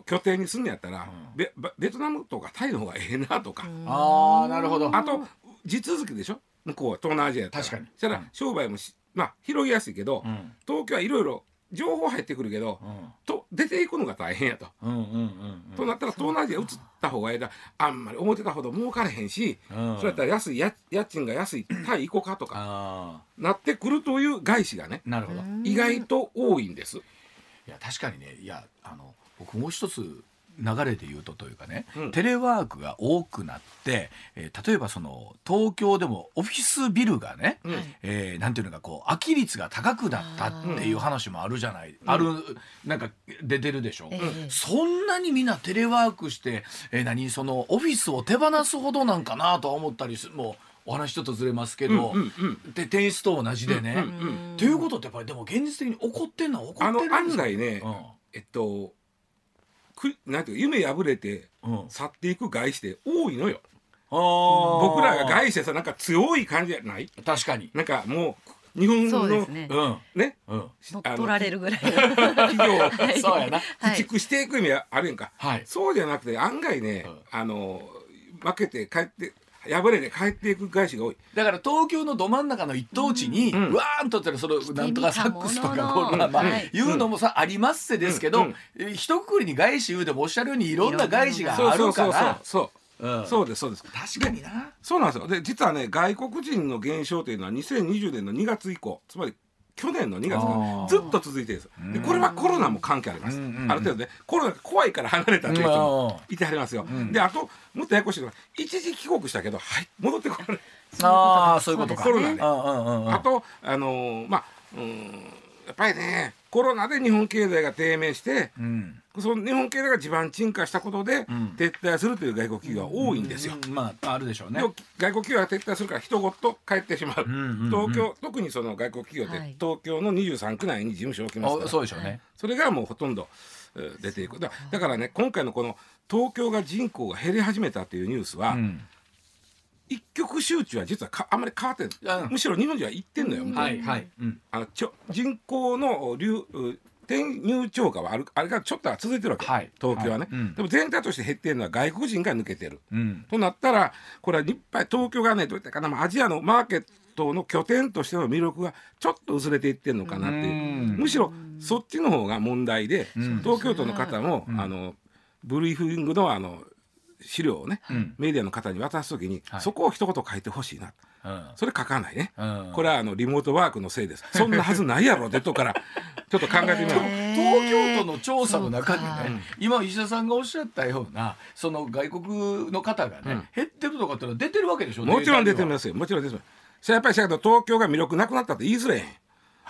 [SPEAKER 3] 拠点にすんのやったら、
[SPEAKER 1] ん。
[SPEAKER 3] ベベベトナムとかタイの方がええなとか、
[SPEAKER 1] ああなるほど。
[SPEAKER 3] あと地続きでしょ？向こうは東南アジアやったら。
[SPEAKER 1] 確かに。
[SPEAKER 3] そしたら
[SPEAKER 1] うん。
[SPEAKER 3] 商売もしまあ広げやすいけど、
[SPEAKER 1] うん。
[SPEAKER 3] 東京はいろいろ情報入ってくるけど、と出ていくのが大変やと。
[SPEAKER 1] うんうんうんうん。
[SPEAKER 3] となったら東南アジア移った方がええだあんまり思ってたほど儲かれへんし、
[SPEAKER 1] うん。
[SPEAKER 3] それやったら安い家家賃が安いタイ行こうかとか
[SPEAKER 1] あ
[SPEAKER 3] なってくるという外資がね
[SPEAKER 1] あなるほど。
[SPEAKER 3] 意外と多いんです。
[SPEAKER 1] いや確かにね。いやあの僕もう一つ流れで言うとというかね、
[SPEAKER 3] うん。
[SPEAKER 1] テレワークが多くなって、えー例えばその東京でもオフィスビルがね、
[SPEAKER 3] うん。
[SPEAKER 1] えーなんていうのかこう空き率が高くなったっていう話もあるじゃない、あるなんか出てるでしょ、
[SPEAKER 2] ええ。
[SPEAKER 1] そんなにみんなテレワークして、えー何そのオフィスを手放すほどなんかなとは思ったりするもうお話ちょっとずれますけど、
[SPEAKER 3] うんうんうん。
[SPEAKER 1] でテニスと同じでね。
[SPEAKER 3] うんうん
[SPEAKER 1] ということってやっぱりでも現実的に起こってんのは起こってるんですよ。
[SPEAKER 3] 案外ね、
[SPEAKER 1] うん。
[SPEAKER 3] えっとくなんていうか夢破れて
[SPEAKER 1] うん。
[SPEAKER 3] 去っていく外資って多いのよ。
[SPEAKER 1] 僕
[SPEAKER 3] 僕らが外資でさなんか強い感じじゃない？
[SPEAKER 1] 確かに。
[SPEAKER 3] なんかもう日本の
[SPEAKER 2] そうですね。
[SPEAKER 1] うん。
[SPEAKER 3] ね？
[SPEAKER 1] うん。
[SPEAKER 2] 乗っ取られるぐらい。
[SPEAKER 3] 企業を
[SPEAKER 2] はい。
[SPEAKER 1] そうやな。
[SPEAKER 2] はい。
[SPEAKER 3] 駆逐していく意味はあるやんか、
[SPEAKER 1] はい。
[SPEAKER 3] そうじゃなくて案外ね、
[SPEAKER 1] うん。
[SPEAKER 3] あの負けて帰って破れて帰っていく外資が多い。
[SPEAKER 1] だから東京のど真ん中の一等地に、
[SPEAKER 3] う
[SPEAKER 1] わーんとってるそのなんとかサックスとかこうまあまあ
[SPEAKER 2] はい
[SPEAKER 1] いうのもさ、ありますせですけど、一括りに外資言うてもおっしゃるようにいろんな外資が
[SPEAKER 3] そう
[SPEAKER 1] あるか
[SPEAKER 3] そうそうそう
[SPEAKER 1] ら
[SPEAKER 3] そう。
[SPEAKER 1] うん。
[SPEAKER 3] そうですそうです。
[SPEAKER 1] 確かにな。
[SPEAKER 3] そうなんですよ。で実はね外国人の減少というのは2020年の2月以降つまり去年の2月からずっと続いてるんですでこれはコロナも関係あります、
[SPEAKER 1] うんうんうん。
[SPEAKER 3] ある程度ねコロナが怖いから離れたという人もいてはりますよ、
[SPEAKER 1] うん。
[SPEAKER 3] であともっとややこしいのは一時帰国したけどはい戻ってこられない
[SPEAKER 1] ああそういうことか。
[SPEAKER 3] コロナで。
[SPEAKER 1] うんうんうんうん。
[SPEAKER 3] あとあのーまあうんやっぱりねコロナで日本経済が低迷して
[SPEAKER 1] うん
[SPEAKER 3] その日本経済が地盤沈下したことで
[SPEAKER 1] ん。
[SPEAKER 3] 撤退するという外国企業が多いんですよ。
[SPEAKER 1] うんまああるでしょうね。
[SPEAKER 3] 外国企業が撤退するから人ごと帰ってしまう,、
[SPEAKER 1] んうんうん。
[SPEAKER 3] 東京特にその外国企業って、
[SPEAKER 2] はい。
[SPEAKER 3] 東京の23区内に事務所を置きますから。
[SPEAKER 1] あそうでしょうね。
[SPEAKER 3] それがもうほとんどえー出ていく。だだからね今回のこの東京が人口が減り始めたというニュースは、
[SPEAKER 1] うん。
[SPEAKER 3] 一極集中は実はかあんまり変わってむしろ日本人は行ってんのよ、
[SPEAKER 1] はいはい。うん。
[SPEAKER 3] あのちょ人口の流う転入超過はあるあれがちょっとは続いてるわけ、
[SPEAKER 1] はい。
[SPEAKER 3] 東京はね、
[SPEAKER 1] はい。うん。
[SPEAKER 3] でも全体として減ってるのは外国人が抜けてる。
[SPEAKER 1] うん。
[SPEAKER 3] となったらこれは日本東京がねどういったかな、まあ、アジアのマーケットの拠点としての魅力がちょっと薄れていってるのかなっていう。
[SPEAKER 1] うん。
[SPEAKER 3] むしろそっちの方が問題で、
[SPEAKER 1] ん
[SPEAKER 3] 東京都の方も、
[SPEAKER 1] ん。
[SPEAKER 3] あのブリーフィングのあの資料をね、
[SPEAKER 1] うん。
[SPEAKER 3] メディアの方に渡す時に、
[SPEAKER 1] はい。
[SPEAKER 3] そこを一言書いてほしいな。
[SPEAKER 1] うん
[SPEAKER 3] それ書かないね、
[SPEAKER 1] うん。
[SPEAKER 3] これはあのリモートワークのせいです。そんなはずないやろでとから。ちょっと考えてみよう。
[SPEAKER 1] 東京都の調査の中に
[SPEAKER 2] そうか。
[SPEAKER 1] ね今石田さんがおっしゃったようなその外国の方がね、
[SPEAKER 3] うん。
[SPEAKER 1] 減ってるとかってのは出てるわけでしょ
[SPEAKER 3] もちろん出て
[SPEAKER 1] ま
[SPEAKER 3] ますよもちろん出てます。それやっぱりしやけど東京が魅力なくなったって言いづらいへん。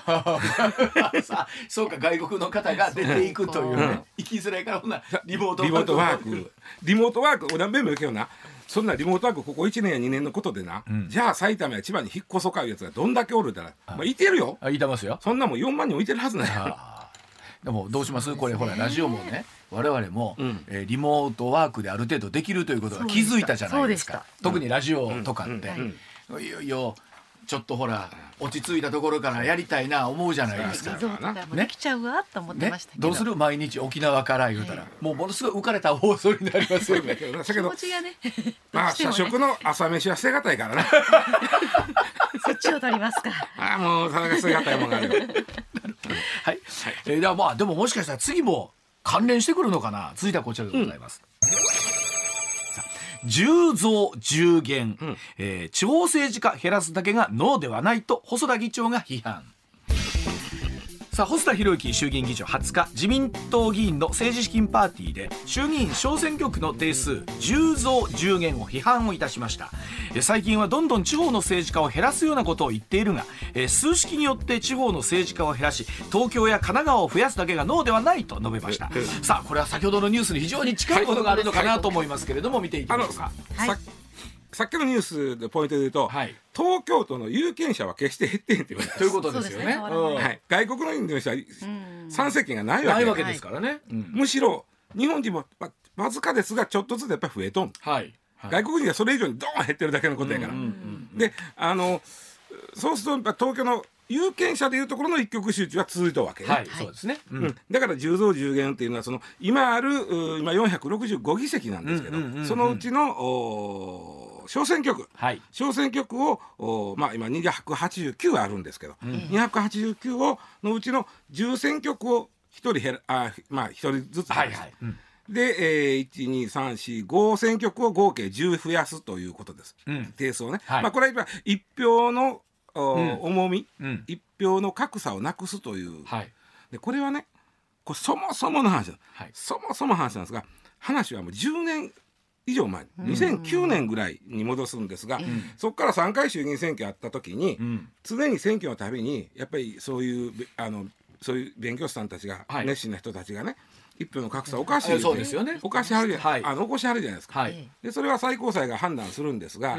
[SPEAKER 1] そうか外国の方が出ていくというね、
[SPEAKER 3] うん。
[SPEAKER 1] 行きづらいからほんならリモート
[SPEAKER 3] リモートワーク。リモートワーク俺何べんも言うけどなそんなリモートワークここ1年や2年のことでな、
[SPEAKER 1] ん。
[SPEAKER 3] じゃあ埼玉や千葉に引っ越そうかいうやつがどんだけおるたら、まあ、いてるよ。
[SPEAKER 1] あ言いてますよ。
[SPEAKER 3] そんなもん4万人もいてるはずない
[SPEAKER 1] でもどうします？これほらラジオもね我々も、
[SPEAKER 3] うん。
[SPEAKER 1] えーリモートワークである程度できるということが気づいたじゃないですか。特にラジオとかって、
[SPEAKER 3] うん。うん。
[SPEAKER 1] いよいよちょっとほら落ち着いたところからやりたいな思うじゃないですか。
[SPEAKER 2] リゾートだもうできちゃうわと思って
[SPEAKER 1] ね
[SPEAKER 2] ましたけど、
[SPEAKER 1] どうする？毎日沖縄から言うたら、もうものすごい浮かれた放送になりますよね。
[SPEAKER 3] まあ社食の朝飯は捨てがたいからな
[SPEAKER 2] そっちを取りますか。
[SPEAKER 3] ああもう田中捨てがたいもんがあるよ。
[SPEAKER 1] はい、えー、ではまあでももしかしたら次も関連してくるのかな。続いてはこちらでございます、さあ10増10減、
[SPEAKER 3] うん。
[SPEAKER 1] えー地方政治家減らすだけがノーではないと細田議長が批判さあ細田博之衆議院議長20日自民党議員の政治資金パーティーで衆議院小選挙区の定数10増10減を批判をいたしました。え最近はどんどん地方の政治家を減らすようなことを言っているがえ数式によって地方の政治家を減らし東京や神奈川を増やすだけがノーではないと述べました。さあこれは先ほどのニュースに非常に近いものがあるのかなと思いますけれども見ていきましょうか。
[SPEAKER 2] はい
[SPEAKER 3] ささっきのニュースでポイントで言うと、
[SPEAKER 1] はい。
[SPEAKER 3] 東京都の有権者は決して減ってへんって言われて
[SPEAKER 1] ということですよね。
[SPEAKER 2] そうですね。
[SPEAKER 3] はい、外国の人は
[SPEAKER 2] うん。
[SPEAKER 3] 参政権がないわけ
[SPEAKER 1] ないわけですからね、うん。
[SPEAKER 3] むしろ日本人も、まわずかですがちょっとずつやっぱり増えとん、
[SPEAKER 1] はい、はい。
[SPEAKER 3] 外国人はそれ以上にドーン減ってるだけのことやから、であのそうするとやっぱ東京の有権者でいうところの一極集中は続いたわけね、
[SPEAKER 1] はい、そうですね、う
[SPEAKER 3] うん。だから10増10減っていうのはその今あるう今465議席なんですけど、
[SPEAKER 1] うんうんうんうん
[SPEAKER 3] そのうちの小選挙区。
[SPEAKER 1] はい。
[SPEAKER 3] 小選挙区をおまあ今289あるんですけど、
[SPEAKER 1] ん。
[SPEAKER 3] 289をのうちの10選挙区を1人減らあまあ1人ずつ減らす。
[SPEAKER 1] はいはい、うん。
[SPEAKER 3] で、えー、12345選挙区を合計10増やすということです、
[SPEAKER 1] うん。
[SPEAKER 3] 定数をね、
[SPEAKER 1] はい。
[SPEAKER 3] まあこれは今一票のお
[SPEAKER 1] うん。
[SPEAKER 3] 重み
[SPEAKER 1] うん。
[SPEAKER 3] 一票の格差をなくすという、
[SPEAKER 1] はい。
[SPEAKER 3] でこれはねこれそもそもの話
[SPEAKER 1] はい。
[SPEAKER 3] そもそもの話なんですが話はもう10年以上前2009年ぐらいに戻すんですが、そこから3回衆議院選挙あった時に、
[SPEAKER 1] うん。
[SPEAKER 3] 常に選挙のたびにやっぱりそういうべあのそういう勉強師さんたちが、
[SPEAKER 1] はい。
[SPEAKER 3] 熱心な人たちがね一票の格差おかしい
[SPEAKER 1] えそうですよね。
[SPEAKER 3] おかしはるじゃ、
[SPEAKER 1] はい。
[SPEAKER 3] あの起こしはるじゃないですか。
[SPEAKER 1] はい。
[SPEAKER 3] でそれは最高裁が判断するんですが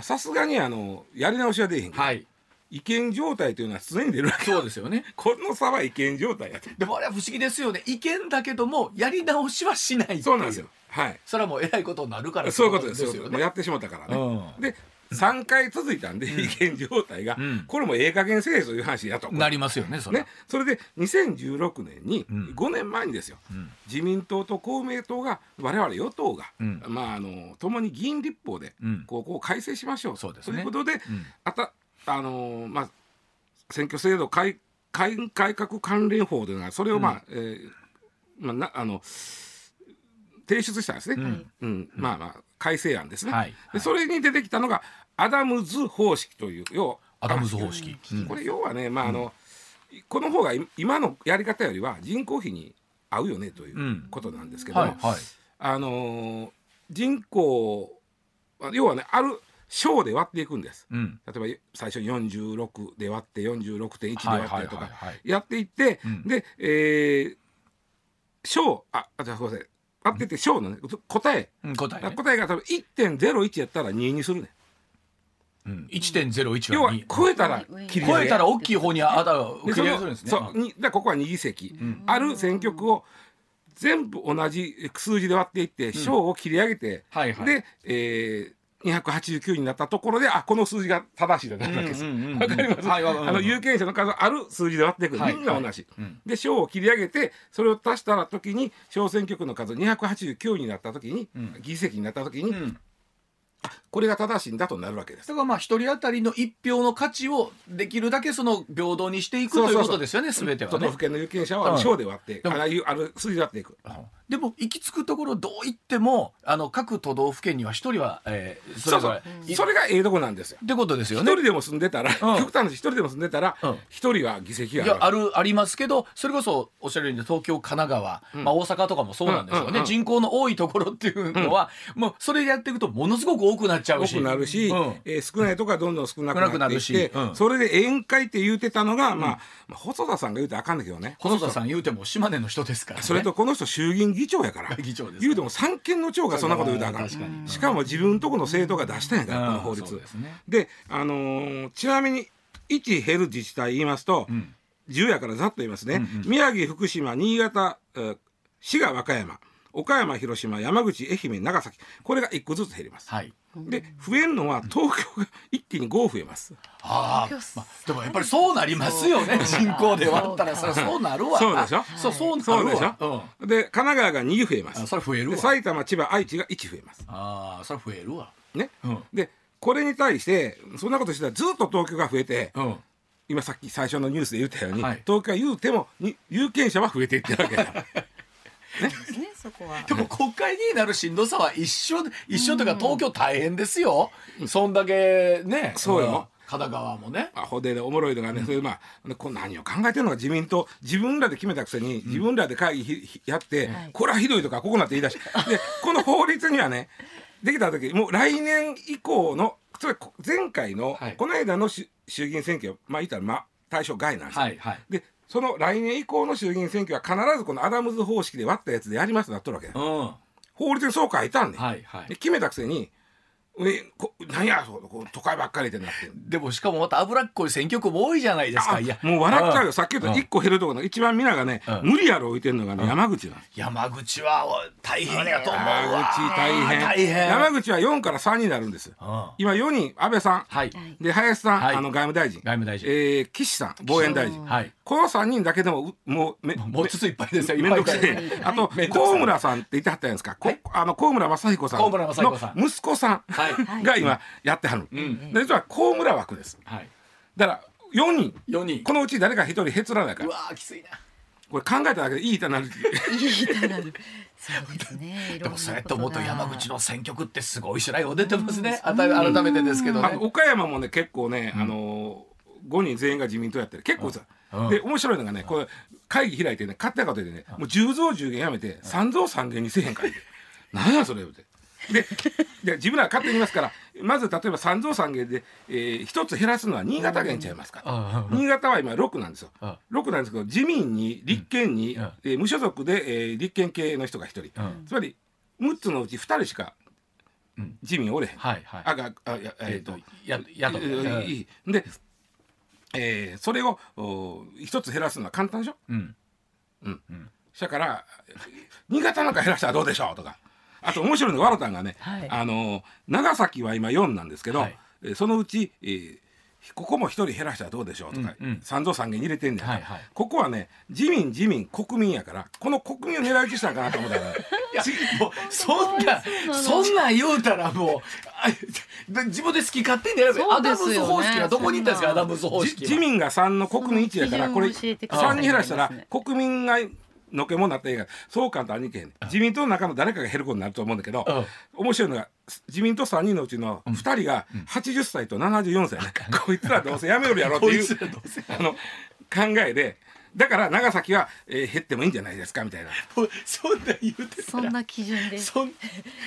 [SPEAKER 3] さすがにあのやり直しは出えへんけど、
[SPEAKER 1] はい
[SPEAKER 3] 違憲状態というのは常に出るわけ
[SPEAKER 1] そうですよね。
[SPEAKER 3] この差は違憲状態やと。
[SPEAKER 1] でもあれは不思議ですよね。意見だけどもやり直しはしない
[SPEAKER 3] そうなんですよ。はい。
[SPEAKER 1] それはもうえらいことになるから。
[SPEAKER 3] そういうことです
[SPEAKER 1] よね。
[SPEAKER 3] もうやってしまったからね、
[SPEAKER 1] うん。
[SPEAKER 3] で3回続いたんで、違憲状態が、
[SPEAKER 1] うん。
[SPEAKER 3] これもええ加減せえという話やと。
[SPEAKER 1] なりますよねそれ
[SPEAKER 3] ね、それで2016年に、
[SPEAKER 1] うん。
[SPEAKER 3] 5年前にですよ、
[SPEAKER 1] ん。
[SPEAKER 3] 自民党と公明党が我々与党が、
[SPEAKER 1] うん。
[SPEAKER 3] まああの共に議員立法で、
[SPEAKER 1] うん。
[SPEAKER 3] こうこう改正しましょう
[SPEAKER 1] そうですね。
[SPEAKER 3] ということで、
[SPEAKER 1] ん。
[SPEAKER 3] あたあのまあ選挙制度改改改革関連法というのがそれをまあ、えーまあなあの提出したんですね、
[SPEAKER 1] ん。
[SPEAKER 3] うん。まあまあ改正案ですね、
[SPEAKER 1] はい。
[SPEAKER 3] でそれに出てきたのがアダムズ方式という要は
[SPEAKER 1] アダムズ方式。
[SPEAKER 3] これ要はねまああの、この方がい今のやり方よりは人口比に合うよねといううん。ことなんですけども、
[SPEAKER 1] はいはい。
[SPEAKER 3] あのー人口要はねある小で割っていくんです。
[SPEAKER 1] うん。
[SPEAKER 3] 例えば最初に46で割って46.1で割ってと
[SPEAKER 1] はいはいはい
[SPEAKER 3] か
[SPEAKER 1] はい。
[SPEAKER 3] やっていって、
[SPEAKER 1] うん。
[SPEAKER 3] で、えー、小ああじゃあすいません。割っていって小のね答え、
[SPEAKER 1] うん答えね。
[SPEAKER 3] 答えが多分1.01やったら2にするね。
[SPEAKER 1] うん。1.01
[SPEAKER 3] 要は
[SPEAKER 1] は2
[SPEAKER 3] 超えたら切り上げ。
[SPEAKER 1] 超えたら大きい方にあだ
[SPEAKER 3] で
[SPEAKER 1] 切り上げするんですね。
[SPEAKER 3] そうにだここは2議席、ある選挙区を全部同じ数字で割っていって小を切り上げて、
[SPEAKER 1] はいはい。
[SPEAKER 3] で、えー、289になったところであこの数字が正しいとなるわけです。わ、
[SPEAKER 1] うん
[SPEAKER 3] かります、
[SPEAKER 1] はい
[SPEAKER 3] あの有権者の数ある数字で割っていく、
[SPEAKER 1] はい
[SPEAKER 3] みんな同じ、
[SPEAKER 1] うん
[SPEAKER 3] で小を切り上げてそれを足したら時に小選挙区の数289になった時に、
[SPEAKER 1] ん。
[SPEAKER 3] 議席になった時に、
[SPEAKER 1] うん
[SPEAKER 3] これが正しいんだとなるわけです。
[SPEAKER 1] だからまあ一人当たりの一票の価値をできるだけその平等にしていくということですよね全てはね
[SPEAKER 3] 都道府。県の有権者は
[SPEAKER 1] うん
[SPEAKER 3] 小で割って、
[SPEAKER 1] でも
[SPEAKER 3] ああいうある数字で割っていく。
[SPEAKER 1] でも行き着くところどう言ってもあの各都道府県には一人は、えー、それぞれい
[SPEAKER 3] それがええとこなんですよ。
[SPEAKER 1] ってことですよね。
[SPEAKER 3] 一人でも住んでたら、極端な話一人でも住んでたら
[SPEAKER 1] うん
[SPEAKER 3] 一人は議席が
[SPEAKER 1] いや
[SPEAKER 3] ある。
[SPEAKER 1] ありますけどそれこそおっしゃるように東京神奈川、まあ、大阪とかもそうなんですよね、
[SPEAKER 3] うんうんうん
[SPEAKER 1] 人口の多いところっていうのは、もうそれでやっていくとものすごく多くなっちゃう
[SPEAKER 3] 多
[SPEAKER 1] し
[SPEAKER 3] くなるし、
[SPEAKER 1] うん。
[SPEAKER 3] えー少ないとこはどんどん少なく
[SPEAKER 1] 少な
[SPEAKER 3] っていって、
[SPEAKER 1] うん。
[SPEAKER 3] それで宴会って言うてたのが、まあ、まあ細田さんが言うてあかんだけどね。
[SPEAKER 1] 細田さん言うても島根の人ですから、ね、
[SPEAKER 3] それとこの人衆議院議長やから。
[SPEAKER 1] 議長です
[SPEAKER 3] 言うても三権の長がそんなこと言うたらあかん。しかも自分とこの政党が出したんやから、
[SPEAKER 1] うん
[SPEAKER 3] この法律。
[SPEAKER 1] ですね。
[SPEAKER 3] で、あのーちなみに1減る自治体言いますと、
[SPEAKER 1] ん。
[SPEAKER 3] 10やからざっと言いますね、
[SPEAKER 1] うんうん。
[SPEAKER 3] 宮城福島新潟、えー滋賀和歌山岡山広島山口愛媛長崎これが1個ずつ減ります、
[SPEAKER 1] はい。
[SPEAKER 3] で増えるのは東京が一気に5増えます。
[SPEAKER 1] ああ、まあ、でもやっぱりそうなりますよね人口で割ったらそりゃそうなるわ
[SPEAKER 3] そうでしょ？
[SPEAKER 1] そうそうなる
[SPEAKER 3] そうでし
[SPEAKER 1] わ
[SPEAKER 3] ょ、
[SPEAKER 1] うん。
[SPEAKER 3] で神奈川が2増えます。
[SPEAKER 1] あそれ増える
[SPEAKER 3] 埼玉千葉愛知が1増えます。
[SPEAKER 1] ああそれ増えるわ。
[SPEAKER 3] ね、
[SPEAKER 1] うん。
[SPEAKER 3] でこれに対してそんなことしてたらずっと東京が増えて、
[SPEAKER 1] うん。
[SPEAKER 3] 今さっき最初のニュースで言ったように、
[SPEAKER 1] はい。
[SPEAKER 3] 東京は言うてもに有権者は増えていってるわけだ
[SPEAKER 2] ですねそこは。
[SPEAKER 1] でも国会議員になるしんどさは一緒一緒というか東京大変ですよ、そんだけね
[SPEAKER 3] そうよ、
[SPEAKER 1] 片側もね。
[SPEAKER 3] アホでおもろいのがね、それでまあこう何を考えてるのか自民党自分らで決めたくせに自分らで会議やって、
[SPEAKER 2] はい。
[SPEAKER 3] これはひどいとかここなって言い出し でこの法律にはねできた時もう来年以降のつまりこ前回の、
[SPEAKER 1] はい。
[SPEAKER 3] この間の衆衆議院選挙まあ言ったらまあ対象外なんですよ。でその来年以降の衆議院選挙は必ずこのアダムズ方式で割ったやつでやりますとなっとるわけだ
[SPEAKER 1] うん。は
[SPEAKER 3] 法律にそう書いたんで,、
[SPEAKER 1] いはい。
[SPEAKER 3] で決めたくせにえこ何やそうこう都会ばっかりってなって。
[SPEAKER 1] でもしかもまた脂っこい選挙区も多いじゃないですか。
[SPEAKER 3] あ
[SPEAKER 1] いや。
[SPEAKER 3] もう笑っちゃうよ、
[SPEAKER 1] ん。
[SPEAKER 3] さっき言った
[SPEAKER 1] うん
[SPEAKER 3] 1個減るところの一番皆がね、
[SPEAKER 1] うん。
[SPEAKER 3] 無理やろ置いてるのがね、山口なん
[SPEAKER 1] 山口は大変やと思うわ。
[SPEAKER 3] 山口大変。
[SPEAKER 1] 大変。
[SPEAKER 3] 山口は4から3になるんです
[SPEAKER 1] うん。
[SPEAKER 3] 今4人安倍さん、
[SPEAKER 1] はい。
[SPEAKER 3] で林さん、
[SPEAKER 1] はい。
[SPEAKER 3] あの外務大臣。
[SPEAKER 1] 外務大臣。
[SPEAKER 3] えー岸さん防衛大臣。
[SPEAKER 1] はい。
[SPEAKER 3] この3人だけでもうもうめ
[SPEAKER 1] もうつついっぱいですよ
[SPEAKER 3] めんどくさいあと高村さんって言ってはったじゃないですか、こ
[SPEAKER 1] はい。
[SPEAKER 3] あの高村正彦さん。
[SPEAKER 1] 高村正彦さん。
[SPEAKER 3] の息子さん。
[SPEAKER 1] はい
[SPEAKER 3] が今やってはる、
[SPEAKER 1] ん。
[SPEAKER 3] で実は高村枠です。
[SPEAKER 1] はい。
[SPEAKER 3] だから4人。
[SPEAKER 1] 4人。
[SPEAKER 3] このうち誰か1人へつらないから。
[SPEAKER 1] うわーきついな。
[SPEAKER 3] これ考えただけでいい歌になる。
[SPEAKER 2] いい歌なる。そうですね。
[SPEAKER 1] でもそうやって思うと山口
[SPEAKER 2] の
[SPEAKER 1] の選挙区ってすごい白い出てますねあた改めてですけどね。
[SPEAKER 3] あの岡山もね結構ね、あのー、5人全員が自民党やってる。結構さ、
[SPEAKER 1] うん。
[SPEAKER 3] で面白いのがねこれ会議開いてね勝手なこと言ってね、もう10増10減やめて3増3減にせえへんかいって何やそれ言うて。でで自分ら勝手に言いますからまず例えば3増3減で、えー、1つ減らすのは新潟減ちゃいますから、新潟は今6なんですよ、
[SPEAKER 1] うん
[SPEAKER 3] 6なんですけど自民に立憲に、
[SPEAKER 1] うん。
[SPEAKER 3] えー無所属で、えー立憲系の人が1人、
[SPEAKER 1] うん。
[SPEAKER 3] つまり6つのうち2人しか
[SPEAKER 1] うん。
[SPEAKER 3] 自民おれへん、
[SPEAKER 1] はいはい。
[SPEAKER 3] あがあやえ
[SPEAKER 1] えっとややと
[SPEAKER 3] で、えーそれをお一つ減らすのは簡単でしょ？
[SPEAKER 1] うん。
[SPEAKER 3] だから新潟なんか減らしたらどうでしょう？とかあと面白いのがワロタンがね、
[SPEAKER 2] はい。
[SPEAKER 3] あの長崎は今4なんですけど、
[SPEAKER 1] はい。
[SPEAKER 3] えーそのうち、えーここも一人減らしたらどうでしょうとか、
[SPEAKER 1] うんうん。
[SPEAKER 3] 三増三減に入れてんねん、
[SPEAKER 1] はいはい。
[SPEAKER 3] ここはね自民自民国民やからこの国民を狙い撃ちしたんかなと思ったら
[SPEAKER 1] いやもうそんなそんなん言うたらもうあ自分で好き勝手に選べ、アダム
[SPEAKER 2] ですよね。
[SPEAKER 1] ズ方式はどこに行ったんですか？アダムズ方
[SPEAKER 3] じ
[SPEAKER 1] 式は
[SPEAKER 3] 自民が3の国民1やからこれ
[SPEAKER 2] 基準を教えてください
[SPEAKER 3] 3に減らしたら
[SPEAKER 2] ね。
[SPEAKER 3] 国民がのけもんなったらいいからそう簡単にいけへん自民党の中の誰かが減ることになると思うんだけど面白いのが自民党3人のうちの2人が80歳と74歳ね。こいつらどうせやめよるやろっていうあの考えで。だから長崎は、えー減ってもいいんじゃないですかみたいな。
[SPEAKER 1] そんな言うてたら
[SPEAKER 2] そんな基準で。
[SPEAKER 1] そん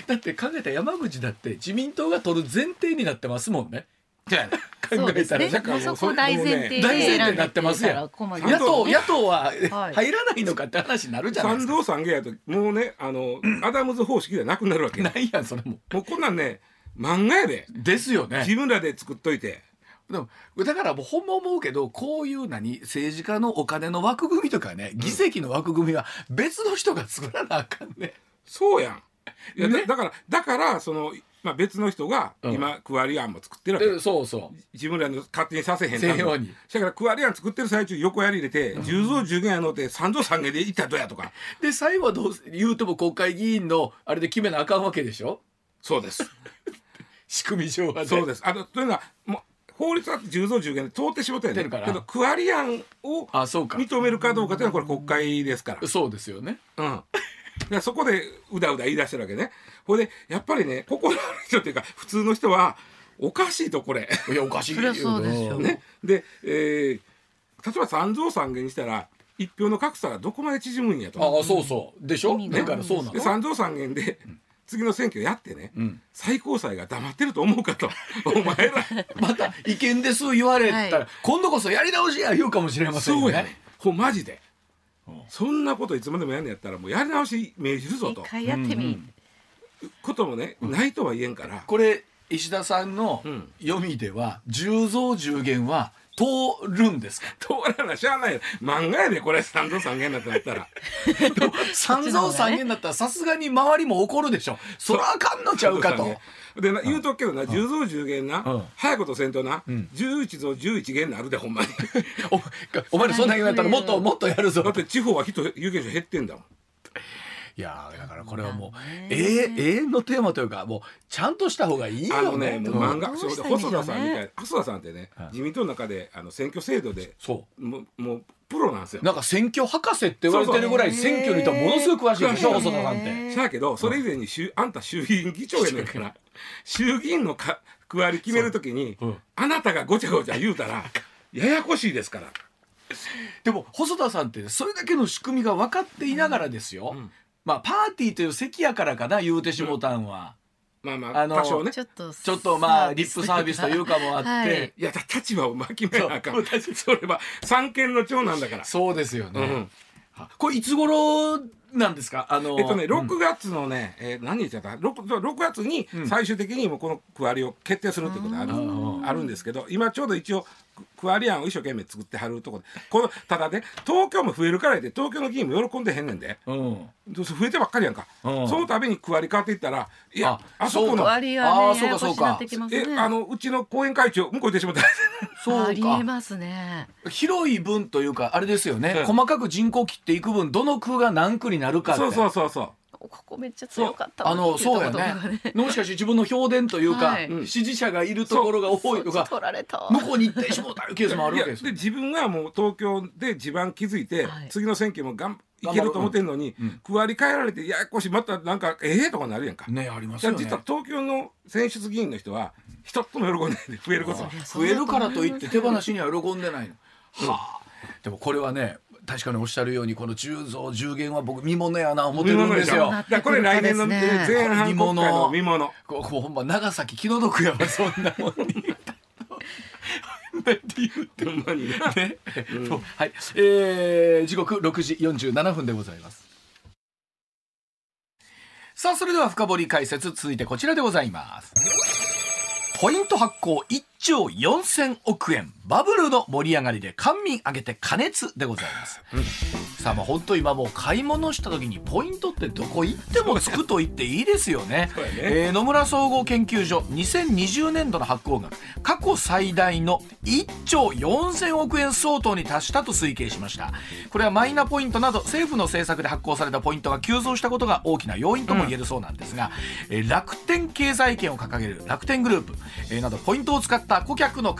[SPEAKER 1] だって考えたら山口だって自民党が取る前提になってますもんね。
[SPEAKER 3] じゃあね
[SPEAKER 1] 考えたら
[SPEAKER 3] だからもう
[SPEAKER 2] そこ大前提で
[SPEAKER 1] 大前提になっててますやん。野党
[SPEAKER 3] ね
[SPEAKER 1] 野党は
[SPEAKER 2] はい。
[SPEAKER 1] 入らないのかって話になるじゃないで
[SPEAKER 3] 三
[SPEAKER 1] すか。
[SPEAKER 3] 道三芸やともうねあの、アダムズ方式ではなくなるわけ
[SPEAKER 1] ないやんそれも。
[SPEAKER 3] もうこんなんね漫画やで。
[SPEAKER 1] ですよね。
[SPEAKER 3] 自分らで作っといて。
[SPEAKER 1] でもだからもうほんま思うけどこういう何政治家のお金の枠組みとかね議席の枠組みは別の人が作らなあかんね。
[SPEAKER 3] そうやん。いやだ
[SPEAKER 1] ね。
[SPEAKER 3] だからだからその、まあ、別の人が
[SPEAKER 1] うん。
[SPEAKER 3] 今、クワリアンも作ってるわけ。
[SPEAKER 1] でそうそう。
[SPEAKER 3] 自分らの勝手にさせへん
[SPEAKER 1] せんように
[SPEAKER 3] だからクワリアン作ってる最中横やり入れて10増10減やのって3増3減でいったらどうやとか。
[SPEAKER 1] で最後はどうせ言うても国会議員のあれで決めなあかんわけでしょ？
[SPEAKER 3] そうです。
[SPEAKER 1] 仕組み上はね。
[SPEAKER 3] そうです。あのというのはもう法律だって10増10減で通ってしまったよね。
[SPEAKER 1] 出るから。
[SPEAKER 3] けどクワリアンを認めるかどうかというのはこれ国会ですから。
[SPEAKER 1] そうですよね。
[SPEAKER 3] うん。だからそこでうだうだ言い出してるわけね。ほいでやっぱりね心のある人っていうか普通の人はおかしいとこれ。
[SPEAKER 1] いやおかしい
[SPEAKER 2] ですよ
[SPEAKER 3] ね。で、えー例えば三増三減にしたら一票の格差がどこまで縮むんやと。
[SPEAKER 1] ああそうそうでしょ？だからそうなの。
[SPEAKER 3] で三増三減で次の選挙やってね、
[SPEAKER 1] うん
[SPEAKER 3] 最高裁が黙ってると思うかと お前ら
[SPEAKER 1] また意見です言われたら、
[SPEAKER 2] はい
[SPEAKER 1] 今度こそやり直しや言うかもしれませんよね。
[SPEAKER 3] そうやねほんマジで
[SPEAKER 1] うん
[SPEAKER 3] そんなこといつまでもやんのやったらもうやり直し命じるぞと。
[SPEAKER 2] 一回やってみ、
[SPEAKER 1] うん。
[SPEAKER 3] こともね、ないとは言えんから。
[SPEAKER 1] これ石田さんの
[SPEAKER 3] うん。
[SPEAKER 1] 読みでは10増10減は通るんですか？
[SPEAKER 3] 通らなしゃあないよ。漫画やでこれ。三増三減だってなったら。
[SPEAKER 1] 三増三減だったらさすがに周りも怒るでしょ。そらあかんのちゃうかと。
[SPEAKER 3] でな言うとくけどな10増10減な、
[SPEAKER 1] うん。
[SPEAKER 3] 早いことせんとな、
[SPEAKER 1] ん。
[SPEAKER 3] 11増11減なるでほんまに。
[SPEAKER 1] おお前らそんな言うんやったらもっともっとやるぞ。
[SPEAKER 3] だって地方は人有権者減ってんだもん。
[SPEAKER 1] いやーだからこれはもう永遠永遠のテーマというかもうちゃんとした方がいい
[SPEAKER 3] あの
[SPEAKER 1] よね
[SPEAKER 3] ねもう漫画
[SPEAKER 2] どう
[SPEAKER 3] そう
[SPEAKER 2] したらいいんで
[SPEAKER 3] 細田さんみたいな細田さんってね、
[SPEAKER 1] はい
[SPEAKER 3] 自民党の中であの選挙制度で
[SPEAKER 1] そ
[SPEAKER 3] もう。もうプロなんですよ。
[SPEAKER 1] うなんか選挙博士って言われてるぐらい選挙にとものすごい詳しいでしょ細田さんって。
[SPEAKER 3] しゃあけどそれ以前に衆あんた衆議院議長やねんから衆議院のか区割り決めるときに、
[SPEAKER 1] うん。
[SPEAKER 3] あなたがごちゃごちゃ言うたら ややこしいですから。
[SPEAKER 1] でも細田さんってそれだけの仕組みが分かっていながらですよ、
[SPEAKER 3] うん。
[SPEAKER 1] まあパーティーという席やからかな言うてしもたんは、
[SPEAKER 3] まあまあ
[SPEAKER 1] あの
[SPEAKER 3] 多少ね。
[SPEAKER 2] ちょっと
[SPEAKER 1] ちょっとまあリップサービスというかもあって、
[SPEAKER 2] はい。
[SPEAKER 3] いやだ立場を巻きめなあかん。
[SPEAKER 1] そう
[SPEAKER 3] それは三権の長なんだから。
[SPEAKER 1] そうですよね、
[SPEAKER 3] うん
[SPEAKER 1] これいつ頃なんですか？あの
[SPEAKER 3] えっとね、
[SPEAKER 1] うん。
[SPEAKER 3] 6月のね、えー何日だった？6, 6月に最終的にもうこの区割りを決定するっていうことがある,、
[SPEAKER 1] うん
[SPEAKER 3] あるんですけど今ちょうど一応区割り案を一生懸命作ってはるところでこのただね東京も増えるからやって東京の議員も喜んでへんねんで。
[SPEAKER 1] うん。
[SPEAKER 3] 増えてばっかりやんか、
[SPEAKER 1] うん。
[SPEAKER 3] その度に区割り変わっていったらいや
[SPEAKER 1] あそう
[SPEAKER 3] あそこの
[SPEAKER 2] 割り
[SPEAKER 1] あ
[SPEAKER 2] がねやや
[SPEAKER 1] ーそうかそうか。
[SPEAKER 2] こしになってきます
[SPEAKER 3] え
[SPEAKER 2] ね
[SPEAKER 3] あのうちの後援会長向こう行ってしまった。
[SPEAKER 1] そう
[SPEAKER 2] ありえ
[SPEAKER 1] か
[SPEAKER 2] ますね。
[SPEAKER 1] 広い分というかあれですよね、
[SPEAKER 3] うん。
[SPEAKER 1] 細かく人口切っていく分どの区が何区になるかって。
[SPEAKER 3] そうそうそうそう。
[SPEAKER 2] ここめっちゃ強かったわ。
[SPEAKER 1] あのそうやね。もしかして自分の評伝というか、
[SPEAKER 2] はい。
[SPEAKER 3] うん
[SPEAKER 1] 支持者がいるところが多いとか
[SPEAKER 2] 取られた。
[SPEAKER 1] 向こうに行ってしもうたいうケースもあるわけですよ
[SPEAKER 3] で自分がもう東京で地盤築いて、
[SPEAKER 2] はい。
[SPEAKER 3] 次の選挙もがんいけると思ってんのに、
[SPEAKER 1] うん。
[SPEAKER 3] 区割り変えられてややこしいまたなんかええとかなるやんか。
[SPEAKER 1] ねあります
[SPEAKER 3] じゃあ
[SPEAKER 1] よね
[SPEAKER 3] 実は東京の選出議員の人は一つも喜んでないで増えること。
[SPEAKER 1] 増えるからといって手放しには喜んでないの。はあ、でもこれはね確かにおっしゃるようにこの10増10減は僕見ものやな思ってるんですよ。
[SPEAKER 3] だこれ来年の前半国会の見物。
[SPEAKER 1] こうこうほんま長崎気の毒やわそんなもんに。って言って
[SPEAKER 3] ほんまにな
[SPEAKER 1] ね、はい、えー、時刻6時47分でございます。さあ、それでは深掘り解説続いてこちらでございます。ポイント発行1兆4000億円。バブルの盛り上がりで官民挙げて加熱でございます。さあ、まあ本当今もう買い物した時にポイントってどこ行ってもつくと言っていいですよね。
[SPEAKER 3] ね
[SPEAKER 1] えー野村総合研究所2020年度の発行額過去最大の1兆4000億円相当に達したと推計しましたこれはマイナポイントなど政府の政策で発行されたポイントが急増したことが大きな要因とも言えるそうなんですが、えー楽天経済圏を掲げる楽天グループ、えーなどポイントを使った顧客の囲い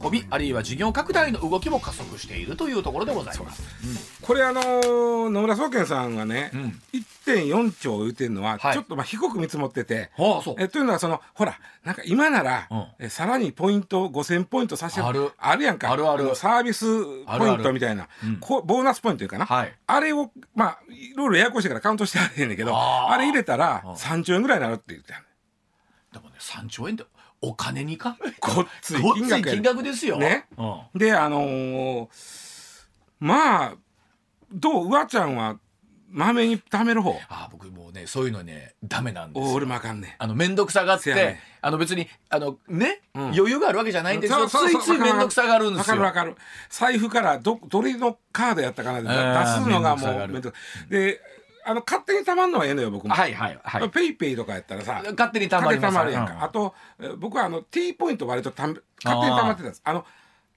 [SPEAKER 1] 込みあるいは事業拡大の動きも加速しているというところでございます。
[SPEAKER 3] これあのー野村総研さんがね、
[SPEAKER 1] うん。
[SPEAKER 3] 1.4兆言ってるのは
[SPEAKER 1] はい
[SPEAKER 3] ちょっとまあ低く見積もってて、
[SPEAKER 1] ああ
[SPEAKER 3] えというのはそのほらなんか今なら、
[SPEAKER 1] うん。
[SPEAKER 3] えさらにポイント5000ポイントさせて
[SPEAKER 1] ある
[SPEAKER 3] やんか。
[SPEAKER 1] あるある。
[SPEAKER 3] のサービスポイントみたいな
[SPEAKER 1] うん。
[SPEAKER 3] こボーナスポイントいうかな、
[SPEAKER 1] はい。
[SPEAKER 3] あれをまあいろいろややこしいからカウントしてあれへんねんけど
[SPEAKER 1] あ
[SPEAKER 3] れ入れたら
[SPEAKER 1] うん。
[SPEAKER 3] 3兆円ぐらいになるって言ってた
[SPEAKER 1] でもね3兆円ってお金にか？
[SPEAKER 3] ごっつい
[SPEAKER 1] ごっい金額で。すよ。
[SPEAKER 3] ね。
[SPEAKER 1] うん。
[SPEAKER 3] であのーまあどううわちゃんはまめに貯める方？
[SPEAKER 1] あ僕もうねそういうのねダメなんですよ。
[SPEAKER 3] お俺もあかんね。ん
[SPEAKER 1] あの面倒くさがって、
[SPEAKER 3] ね
[SPEAKER 1] あの別にあのね、
[SPEAKER 3] うん。
[SPEAKER 1] 余裕があるわけじゃないんですよ、ついつい面倒くさがるんですよ。
[SPEAKER 3] わかるわかる。財布からどどれのカードやったかなで
[SPEAKER 1] ー
[SPEAKER 3] 出すのがも
[SPEAKER 1] 面倒くさがる。
[SPEAKER 3] う面倒であの勝手にたまんのはええのよ僕も、
[SPEAKER 1] はいはいはい。
[SPEAKER 3] ペイペイとかやったらさ。
[SPEAKER 1] 勝手にたまります。
[SPEAKER 3] やんか、
[SPEAKER 1] うん。
[SPEAKER 3] あとえー僕はあの T ポイント割とたん勝手にたまってたんです。あの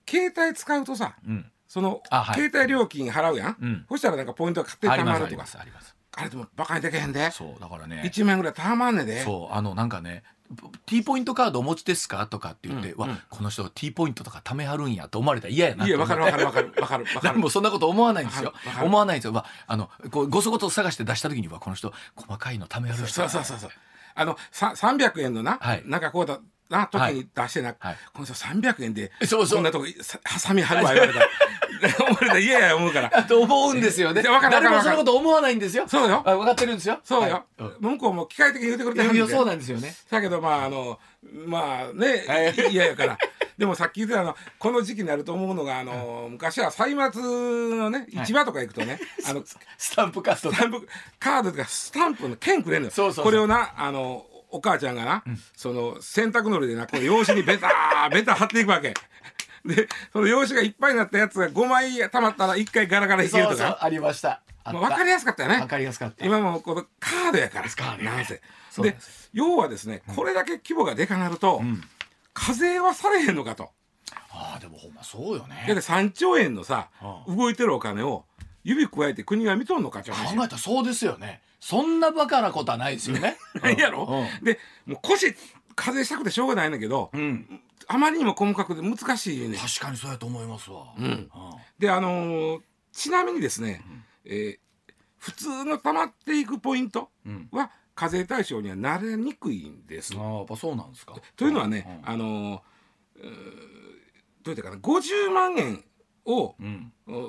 [SPEAKER 3] 携帯使うとさ
[SPEAKER 1] うん。
[SPEAKER 3] その、
[SPEAKER 1] あはい。
[SPEAKER 3] 携帯料金払うやん、
[SPEAKER 1] うん。
[SPEAKER 3] そしたらなんかポイントが勝手にたまするとか。
[SPEAKER 1] あります。あります。
[SPEAKER 3] あれでもバカにできへんで。
[SPEAKER 1] そうだからね。
[SPEAKER 3] 1万円ぐらいたまんねで。
[SPEAKER 1] そうあのなんかね T ポイントカードお持ちですか？とかって言って、わ
[SPEAKER 3] うんうん。
[SPEAKER 1] この人 T ポイントとか貯めはるんやと思われたら嫌やな
[SPEAKER 3] いやわかるわかるわかるわかるわか
[SPEAKER 1] 誰
[SPEAKER 3] る
[SPEAKER 1] もそんなこと思わないんですよ。思わないんですよ、まあ、あのこうごそごと探して出した時にはこの人細かいの貯めはる人。
[SPEAKER 3] そうそうそうそう。あのさ300円のな、
[SPEAKER 1] はい。
[SPEAKER 3] なんかこうだな時に出してな、
[SPEAKER 1] はい。
[SPEAKER 3] この人300円で
[SPEAKER 1] そうそう。
[SPEAKER 3] こんなとこさハサミ貼るわ言われたら。思われたら嫌や思うから。
[SPEAKER 1] と思うんですよね。
[SPEAKER 3] いやわか
[SPEAKER 1] 誰もそのこと思わないんですよ。
[SPEAKER 3] そうよ。
[SPEAKER 1] あ分かってるんですよ。
[SPEAKER 3] そうよ、
[SPEAKER 1] はい。
[SPEAKER 3] 向こうも機械的に言ってくれてるんで。
[SPEAKER 1] そうなんですよね。
[SPEAKER 3] だけどまああのまあね
[SPEAKER 1] はい。
[SPEAKER 3] 嫌やから。でもさっき言ってたあのこの時期になると思うのがあの昔は歳末のね
[SPEAKER 1] はい。
[SPEAKER 3] 市場とか行くとね、あの
[SPEAKER 1] スタンプカスト
[SPEAKER 3] スタンプカードとかスタンプの券くれんのよ。
[SPEAKER 1] そうそうそう。
[SPEAKER 3] これをなあのお母ちゃんがな、その洗濯のりでなこの用紙にベターベター貼っていくわけ。でその用紙がいっぱいになったやつが5枚溜まったら1回ガラガラ引けるとか。
[SPEAKER 1] ありました。あった。
[SPEAKER 3] まあ、分かりやすかったよね。
[SPEAKER 1] わかりやすかった。
[SPEAKER 3] 今もこのカードやから
[SPEAKER 1] カードや
[SPEAKER 3] なんせ。で要はですねこれだけ規模がでかなると、
[SPEAKER 1] ん。
[SPEAKER 3] 課税はされへんのかと。
[SPEAKER 1] ああでもほんまそうよ
[SPEAKER 3] だって
[SPEAKER 1] ね
[SPEAKER 3] 3兆円のさ、
[SPEAKER 1] う
[SPEAKER 3] 動いてるお金を指加えて国が見とんのかって
[SPEAKER 1] 考えたらそうですよねそんなバカなことはないですよね。
[SPEAKER 3] ないやろ、
[SPEAKER 1] うん。
[SPEAKER 3] でもう腰課税したくてしょうがないんだけど、
[SPEAKER 1] うん。
[SPEAKER 3] あまりにも細かくて難しいね
[SPEAKER 1] 確かにそうやと思いますわ。
[SPEAKER 3] うん。であのーちなみにですね、えー普通の溜まっていくポイント
[SPEAKER 1] うん。
[SPEAKER 3] は課税対象にはなれにくいんです。
[SPEAKER 1] ああやっぱそうなんですか。
[SPEAKER 3] というのはね、あのうーどうやってかな50万円を、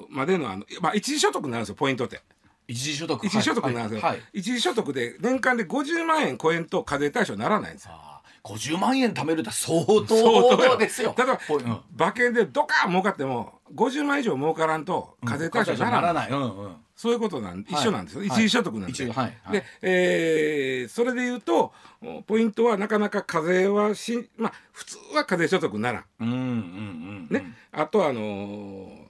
[SPEAKER 3] までのあの、まあ、一時所得になるんですよポイントって。
[SPEAKER 1] 一時所得
[SPEAKER 3] 一時所得になるんですよ、
[SPEAKER 1] はい。はい
[SPEAKER 3] 一時所得で年間で50万円超えんと課税対象にならないんですよ。
[SPEAKER 1] ああ50万円貯めるって相
[SPEAKER 3] 相
[SPEAKER 1] 当
[SPEAKER 3] 当
[SPEAKER 1] ですよ。
[SPEAKER 3] 例えば、
[SPEAKER 1] ほいうん。
[SPEAKER 3] 馬券でドカーン儲かっても50万以上儲からんと課税対象にならない、
[SPEAKER 1] うんうん。
[SPEAKER 3] そういうことなん一緒なんですよ、
[SPEAKER 1] はい。
[SPEAKER 3] 一時所得なんで、
[SPEAKER 1] はいはい。
[SPEAKER 3] で、えーそれで言うとおポイントはなかなか課税はしまあ普通は課税所得なら。ん
[SPEAKER 1] うんうんうん。
[SPEAKER 3] ね、あとはあのー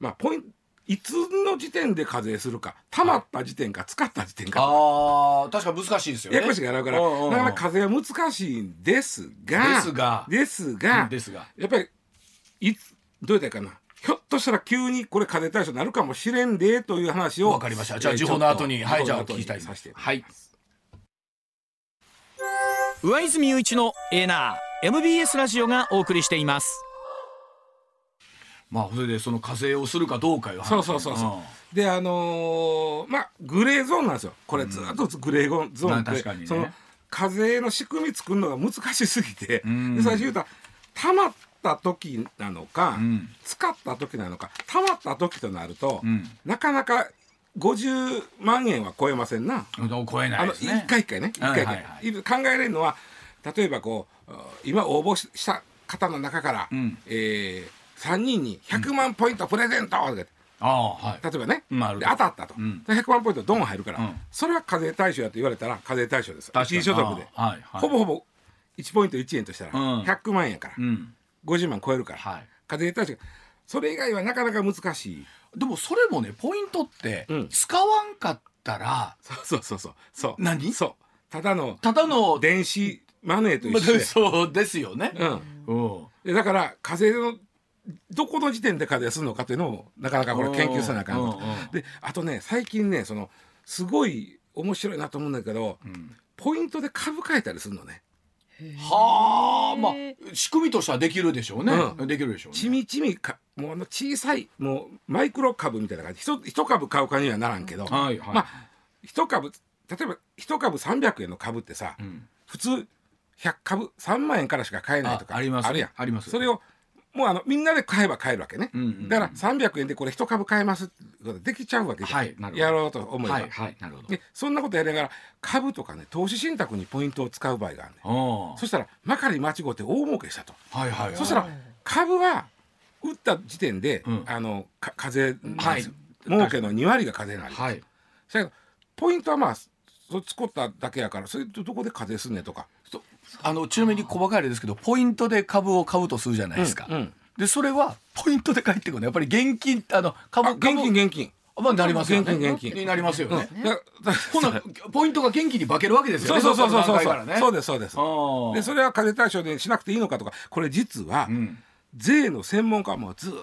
[SPEAKER 3] まあポイントいつの時点で課税するか貯まった時点か使った時点か、
[SPEAKER 1] ああ確か難しいですよね。
[SPEAKER 3] ややこしいからだから
[SPEAKER 1] うんうんうん。
[SPEAKER 3] なかなか課税は難しいんですが
[SPEAKER 1] ですが。
[SPEAKER 3] ですが
[SPEAKER 1] ですが。
[SPEAKER 3] やっぱりいつどうやったらいいかな。ひょっとしたら急にこれ課税対象になるかもしれんでという話を
[SPEAKER 1] わかりました。じゃあ
[SPEAKER 3] えー
[SPEAKER 1] 時報の後にはいじゃあ聞きたい
[SPEAKER 3] させて
[SPEAKER 1] はい。
[SPEAKER 4] 上泉雄一のエーナー MBS ラジオがお送りしています
[SPEAKER 1] まあそれでその課税をするかどうかいう話
[SPEAKER 3] そうそうそう。そう、であのーまあグレーゾーンなんですよ。これずっとグレーゾーン
[SPEAKER 1] まあ
[SPEAKER 3] で、
[SPEAKER 1] 確かにね。
[SPEAKER 3] その課税の仕組み作るのが難しすぎて、
[SPEAKER 1] ん。
[SPEAKER 3] で最初言うたらたまった時なのか、
[SPEAKER 1] ん。
[SPEAKER 3] 使った時なのかたまった時となると、
[SPEAKER 1] ん。
[SPEAKER 3] なかなか50万円は超えませんな。
[SPEAKER 1] うん超えな
[SPEAKER 3] あの
[SPEAKER 1] いですね。
[SPEAKER 3] 一回一回ね。一回一回、
[SPEAKER 1] はい。はい
[SPEAKER 3] 考えれるのは例えばこう今応募した方の中から、
[SPEAKER 1] ん。
[SPEAKER 3] えー3人に100万ポイントプレゼントとか言って。
[SPEAKER 1] ああはい。
[SPEAKER 3] 例えばね、
[SPEAKER 1] なるほど
[SPEAKER 3] で当たったと、
[SPEAKER 1] ん。
[SPEAKER 3] で100万ポイントドン入るから、
[SPEAKER 1] うん。
[SPEAKER 3] それは課税対象やと言われたら課税対象です。一時所得で、
[SPEAKER 1] ああはいはい。
[SPEAKER 3] ほぼほぼ1ポイント1円としたら
[SPEAKER 1] うん。
[SPEAKER 3] 100万円やから、
[SPEAKER 1] うん。
[SPEAKER 3] 50万超えるから、
[SPEAKER 1] はい。
[SPEAKER 3] 課税対象。それ以外はなかなか難しい。
[SPEAKER 1] でもそれもねポイントって
[SPEAKER 3] うん。
[SPEAKER 1] 使わんかったら
[SPEAKER 3] そうそうそうそう。そう。
[SPEAKER 1] 何？
[SPEAKER 3] そう。ただの
[SPEAKER 1] ただの
[SPEAKER 3] 電子マネーと
[SPEAKER 1] まあ
[SPEAKER 3] 一緒で、
[SPEAKER 1] そうですよね。
[SPEAKER 3] うん、
[SPEAKER 1] うん。
[SPEAKER 3] でだから課税のどこの時点で課税するのかっていうのをなかなかこれ研究せなあかんこと。
[SPEAKER 1] うんうん
[SPEAKER 3] であとね最近ねそのすごい面白いなと思うんだけど、ポイントで株買えたりするのね。
[SPEAKER 1] はあまあ仕組みとしてはできるでしょうね、
[SPEAKER 3] う
[SPEAKER 1] できるでしょうね。
[SPEAKER 3] ちみちみかもうあの小さいもうマイクロ株みたいな感じ一一株買うかにはならんけど、
[SPEAKER 1] はいはい。
[SPEAKER 3] まあ一株例えば一株300円の株ってさ、
[SPEAKER 1] ん。
[SPEAKER 3] 普通100株3万円からしか買えないとか
[SPEAKER 1] ああります
[SPEAKER 3] るやん。
[SPEAKER 1] あります。
[SPEAKER 3] それをもうあのみんなで買えば買えるわけね、
[SPEAKER 1] うんうんうん。
[SPEAKER 3] だから300円でこれ一株買えますってことできちゃうわけじゃん、
[SPEAKER 1] はいなるほど。
[SPEAKER 3] やろうと思えば、
[SPEAKER 1] はいはいなるほど。
[SPEAKER 3] でそんなことやりながら株とかね投資信託にポイントを使う場合があるね
[SPEAKER 1] あ
[SPEAKER 3] そしたらまかり間違って大儲けしたと、
[SPEAKER 1] あはいはいはい。
[SPEAKER 3] そしたら株は打った時点で、
[SPEAKER 1] うん。
[SPEAKER 3] あのか課
[SPEAKER 1] はい。
[SPEAKER 3] 儲けの2割が課税になります、
[SPEAKER 1] はい
[SPEAKER 3] ポイントはまあそ使っただけやからそれとどこで課税すんねんとか
[SPEAKER 1] あのちなみに細かいあれですけどポイントで株を買うとするじゃないですか、
[SPEAKER 3] うんうん。
[SPEAKER 1] でそれはポイントで返ってくるのやっぱり現金あの株
[SPEAKER 3] あ現金現金。
[SPEAKER 1] まあなりますよね。
[SPEAKER 3] 現金現金。
[SPEAKER 1] になりますよね、ほなポイントが現金に化けるわけですよね。
[SPEAKER 3] そうそうそうそう。そう
[SPEAKER 1] ね。
[SPEAKER 3] そうですそうです。でそれは課税対象でしなくていいのかとかこれ実は、
[SPEAKER 1] ん。
[SPEAKER 3] 税の専門家もずーっ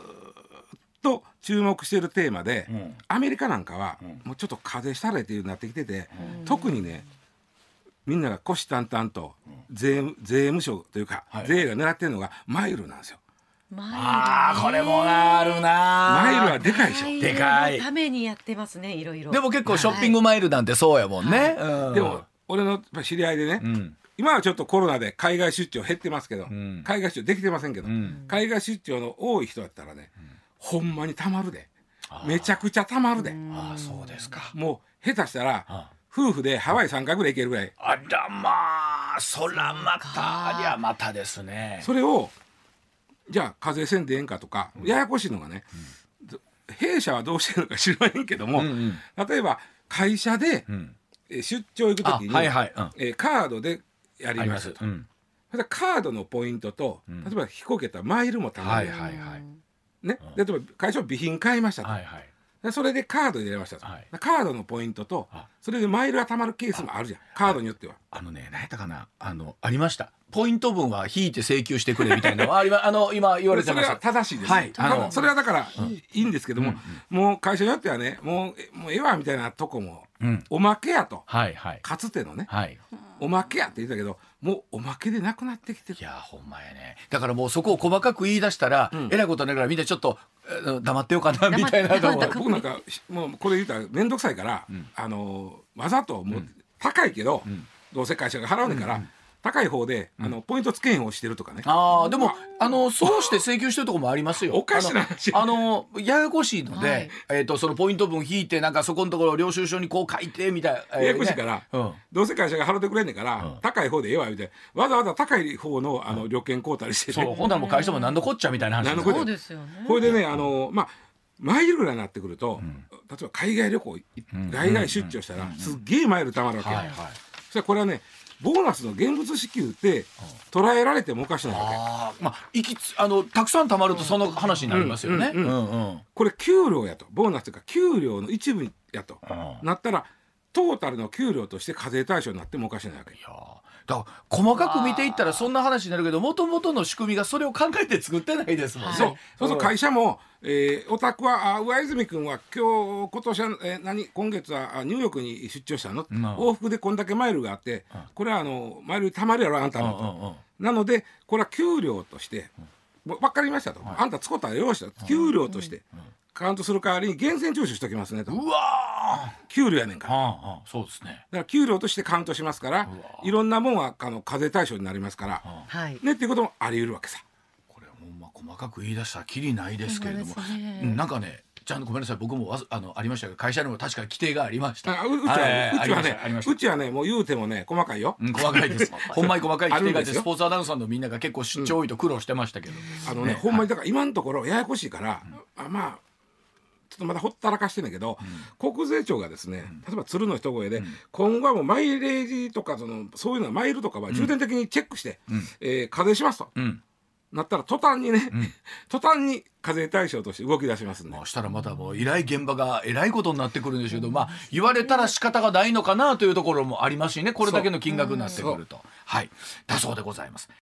[SPEAKER 3] と注目しているテーマで、
[SPEAKER 1] ん。
[SPEAKER 3] アメリカなんかは、もうちょっと課税したれっていうなってきてて、特にねみんなが虎視眈々と税税務署というか、
[SPEAKER 1] はい。
[SPEAKER 3] 税が狙ってるのがマイルなんですよ。
[SPEAKER 1] あーこれもなあるな
[SPEAKER 3] マイルはでかいでしょ。
[SPEAKER 1] でかい。
[SPEAKER 2] ためにやってますねいろいろ。
[SPEAKER 1] でも結構ショッピングマイルなんてそうやもんね、うん。
[SPEAKER 3] でも俺の知り合いでね、
[SPEAKER 1] うん。
[SPEAKER 3] 今はちょっとコロナで海外出張減ってますけど、
[SPEAKER 1] ん。
[SPEAKER 3] 海外出張できてませんけど、
[SPEAKER 1] ん。
[SPEAKER 3] 海外出張の多い人だったらね、ほんまにたまるで。めちゃくちゃたまるで、
[SPEAKER 1] ああそうですか。
[SPEAKER 3] もう下手したら
[SPEAKER 1] あ
[SPEAKER 3] 夫婦でハワイ3回ぐらい行けるぐらい。
[SPEAKER 1] あらまあそらまたありゃまたですね。
[SPEAKER 3] それをじゃあ課税せんでええんかとか、ややこしいのがね、弊社はどうしてるのか知らへんけども、例えば会社で、出張行く
[SPEAKER 1] あ
[SPEAKER 3] 時に、
[SPEAKER 1] はいはい、うん、
[SPEAKER 3] えーカードでやりま
[SPEAKER 1] ます。すうん。
[SPEAKER 3] ただカードのポイントと、例えば飛行機やったらマイルもたまる、
[SPEAKER 1] はいはいはい。
[SPEAKER 3] ね、例えば会社の備品買いましたと、
[SPEAKER 1] はいはい。
[SPEAKER 3] でそれでカードで入れましたと、
[SPEAKER 1] はい。
[SPEAKER 3] カードのポイントと
[SPEAKER 1] あ
[SPEAKER 3] それでマイルがたまるケースもあるじゃん。カードによっては。
[SPEAKER 1] あのね何やったかな？あのありました。ポイント分は引いて請求してくれみたいなのは ありまあの今言われてます。
[SPEAKER 3] それは正しいです、
[SPEAKER 1] はい。あの
[SPEAKER 3] それはだからいいんですけども、もう会社によってはねもうえもうええわみたいなとこも、
[SPEAKER 1] うん。
[SPEAKER 3] おまけやと。
[SPEAKER 1] はいはい。
[SPEAKER 3] かつてのね。
[SPEAKER 1] はい。
[SPEAKER 3] おまけやって言ってたけどもうおまけでなくなってきてる。
[SPEAKER 1] いやほんまやね。だからもうそこを細かく言い出したら、えらいことになるからみんなちょっとえー黙ってようかなみたいな
[SPEAKER 3] 僕なんかしもうこれ言うたら面倒くさいから、あのわざともう、高いけど、どうせ会社が払うねんから、高い方で、あのポイントつけへんをしてるとかね。
[SPEAKER 1] ああでもあのそうして請求してるところもありますよ。
[SPEAKER 3] おかしな話
[SPEAKER 1] あのあのややこしいので、
[SPEAKER 2] はい。
[SPEAKER 1] えっ、とそのポイント分引いてなんかそこのところ領収書にこう書いてみたいな、えー
[SPEAKER 3] ややこしいから、
[SPEAKER 1] ねうん。
[SPEAKER 3] どうせ会社が払ってくれんねんから、高い方でええわ言うてわざわざ高い方のあの旅券買うたりして
[SPEAKER 1] そう
[SPEAKER 3] ね、
[SPEAKER 1] ほんならもう会社も何のこっちゃみたいな話
[SPEAKER 2] そうですよね。
[SPEAKER 3] これでねあのまあマイルぐらいになってくると、例えば海外旅行い海外出張したら、すっげえマイル貯まるわけ、
[SPEAKER 1] はいはい。
[SPEAKER 3] そしたらこれはねボーナスの現物支給って捉えられてもおかしないわけ。
[SPEAKER 1] まあいきつあのたくさん貯まるとその話になりますよね。
[SPEAKER 3] これ給料やと。ボーナスというか給料の一部やと、
[SPEAKER 1] ん。
[SPEAKER 3] なったらトータルの給料として課税対象になってもおかしないわけ。
[SPEAKER 1] いやー。だから細かく見ていったらそんな話になるけどもともとの仕組みがそれを考えて作ってないですもんね。
[SPEAKER 3] そう。そうそう会社も、えー、お宅はあ上泉君は今日今年は、えー、何今月はあニューヨークに出張したの、
[SPEAKER 1] ん。
[SPEAKER 3] 往復でこんだけマイルがあって、これはあのマイルたまるやろあんたのと、
[SPEAKER 1] うんうんうん。
[SPEAKER 3] なのでこれは給料として、分かりましたと、あんた使ったらよろしいと。給料として、カウントする代わりに源泉徴収しておきますねと、
[SPEAKER 1] うわ
[SPEAKER 3] 給料やねんから。
[SPEAKER 1] ー、はあはあ、そうですね。
[SPEAKER 3] だから給料としてカウントしますからいろんなもんはあの課税対象になりますから、
[SPEAKER 2] はい。
[SPEAKER 3] ねっていうこともあり得るわけさ。
[SPEAKER 1] これはもうまあ細かく言い出したらきりないですけれども、
[SPEAKER 2] ね。
[SPEAKER 1] うんなんかねちゃんとごめんなさい。僕もわずあのありましたけど会社にも確かに規定がありました。
[SPEAKER 3] あううちはね、
[SPEAKER 1] いう
[SPEAKER 3] ちはね
[SPEAKER 1] ありました
[SPEAKER 3] うちはねもう言うてもね細かいよ。
[SPEAKER 1] うん、細かいです。ほんまに細かい規定がスポーツアナウンサーのみんなが結構出張多いと苦労してましたけど。
[SPEAKER 3] あのねほんまにだから今のところややこしいから、あまあちょっとまだほったらかしてんだけど、国税庁がですね例えば鶴の一声で、今後はもうマイレージとかそのそういうのはマイルとかは重点的にチェックして、えー課税しますと、
[SPEAKER 1] うん。
[SPEAKER 3] なったら途端にね、途端に課税対象として動き出しますんで。
[SPEAKER 1] まあ、したらまたもう依頼現場がえらいことになってくるんですけど、まあ言われたら仕方がないのかなというところもありますしねこれだけの金額になってくると。はい。だそうでございます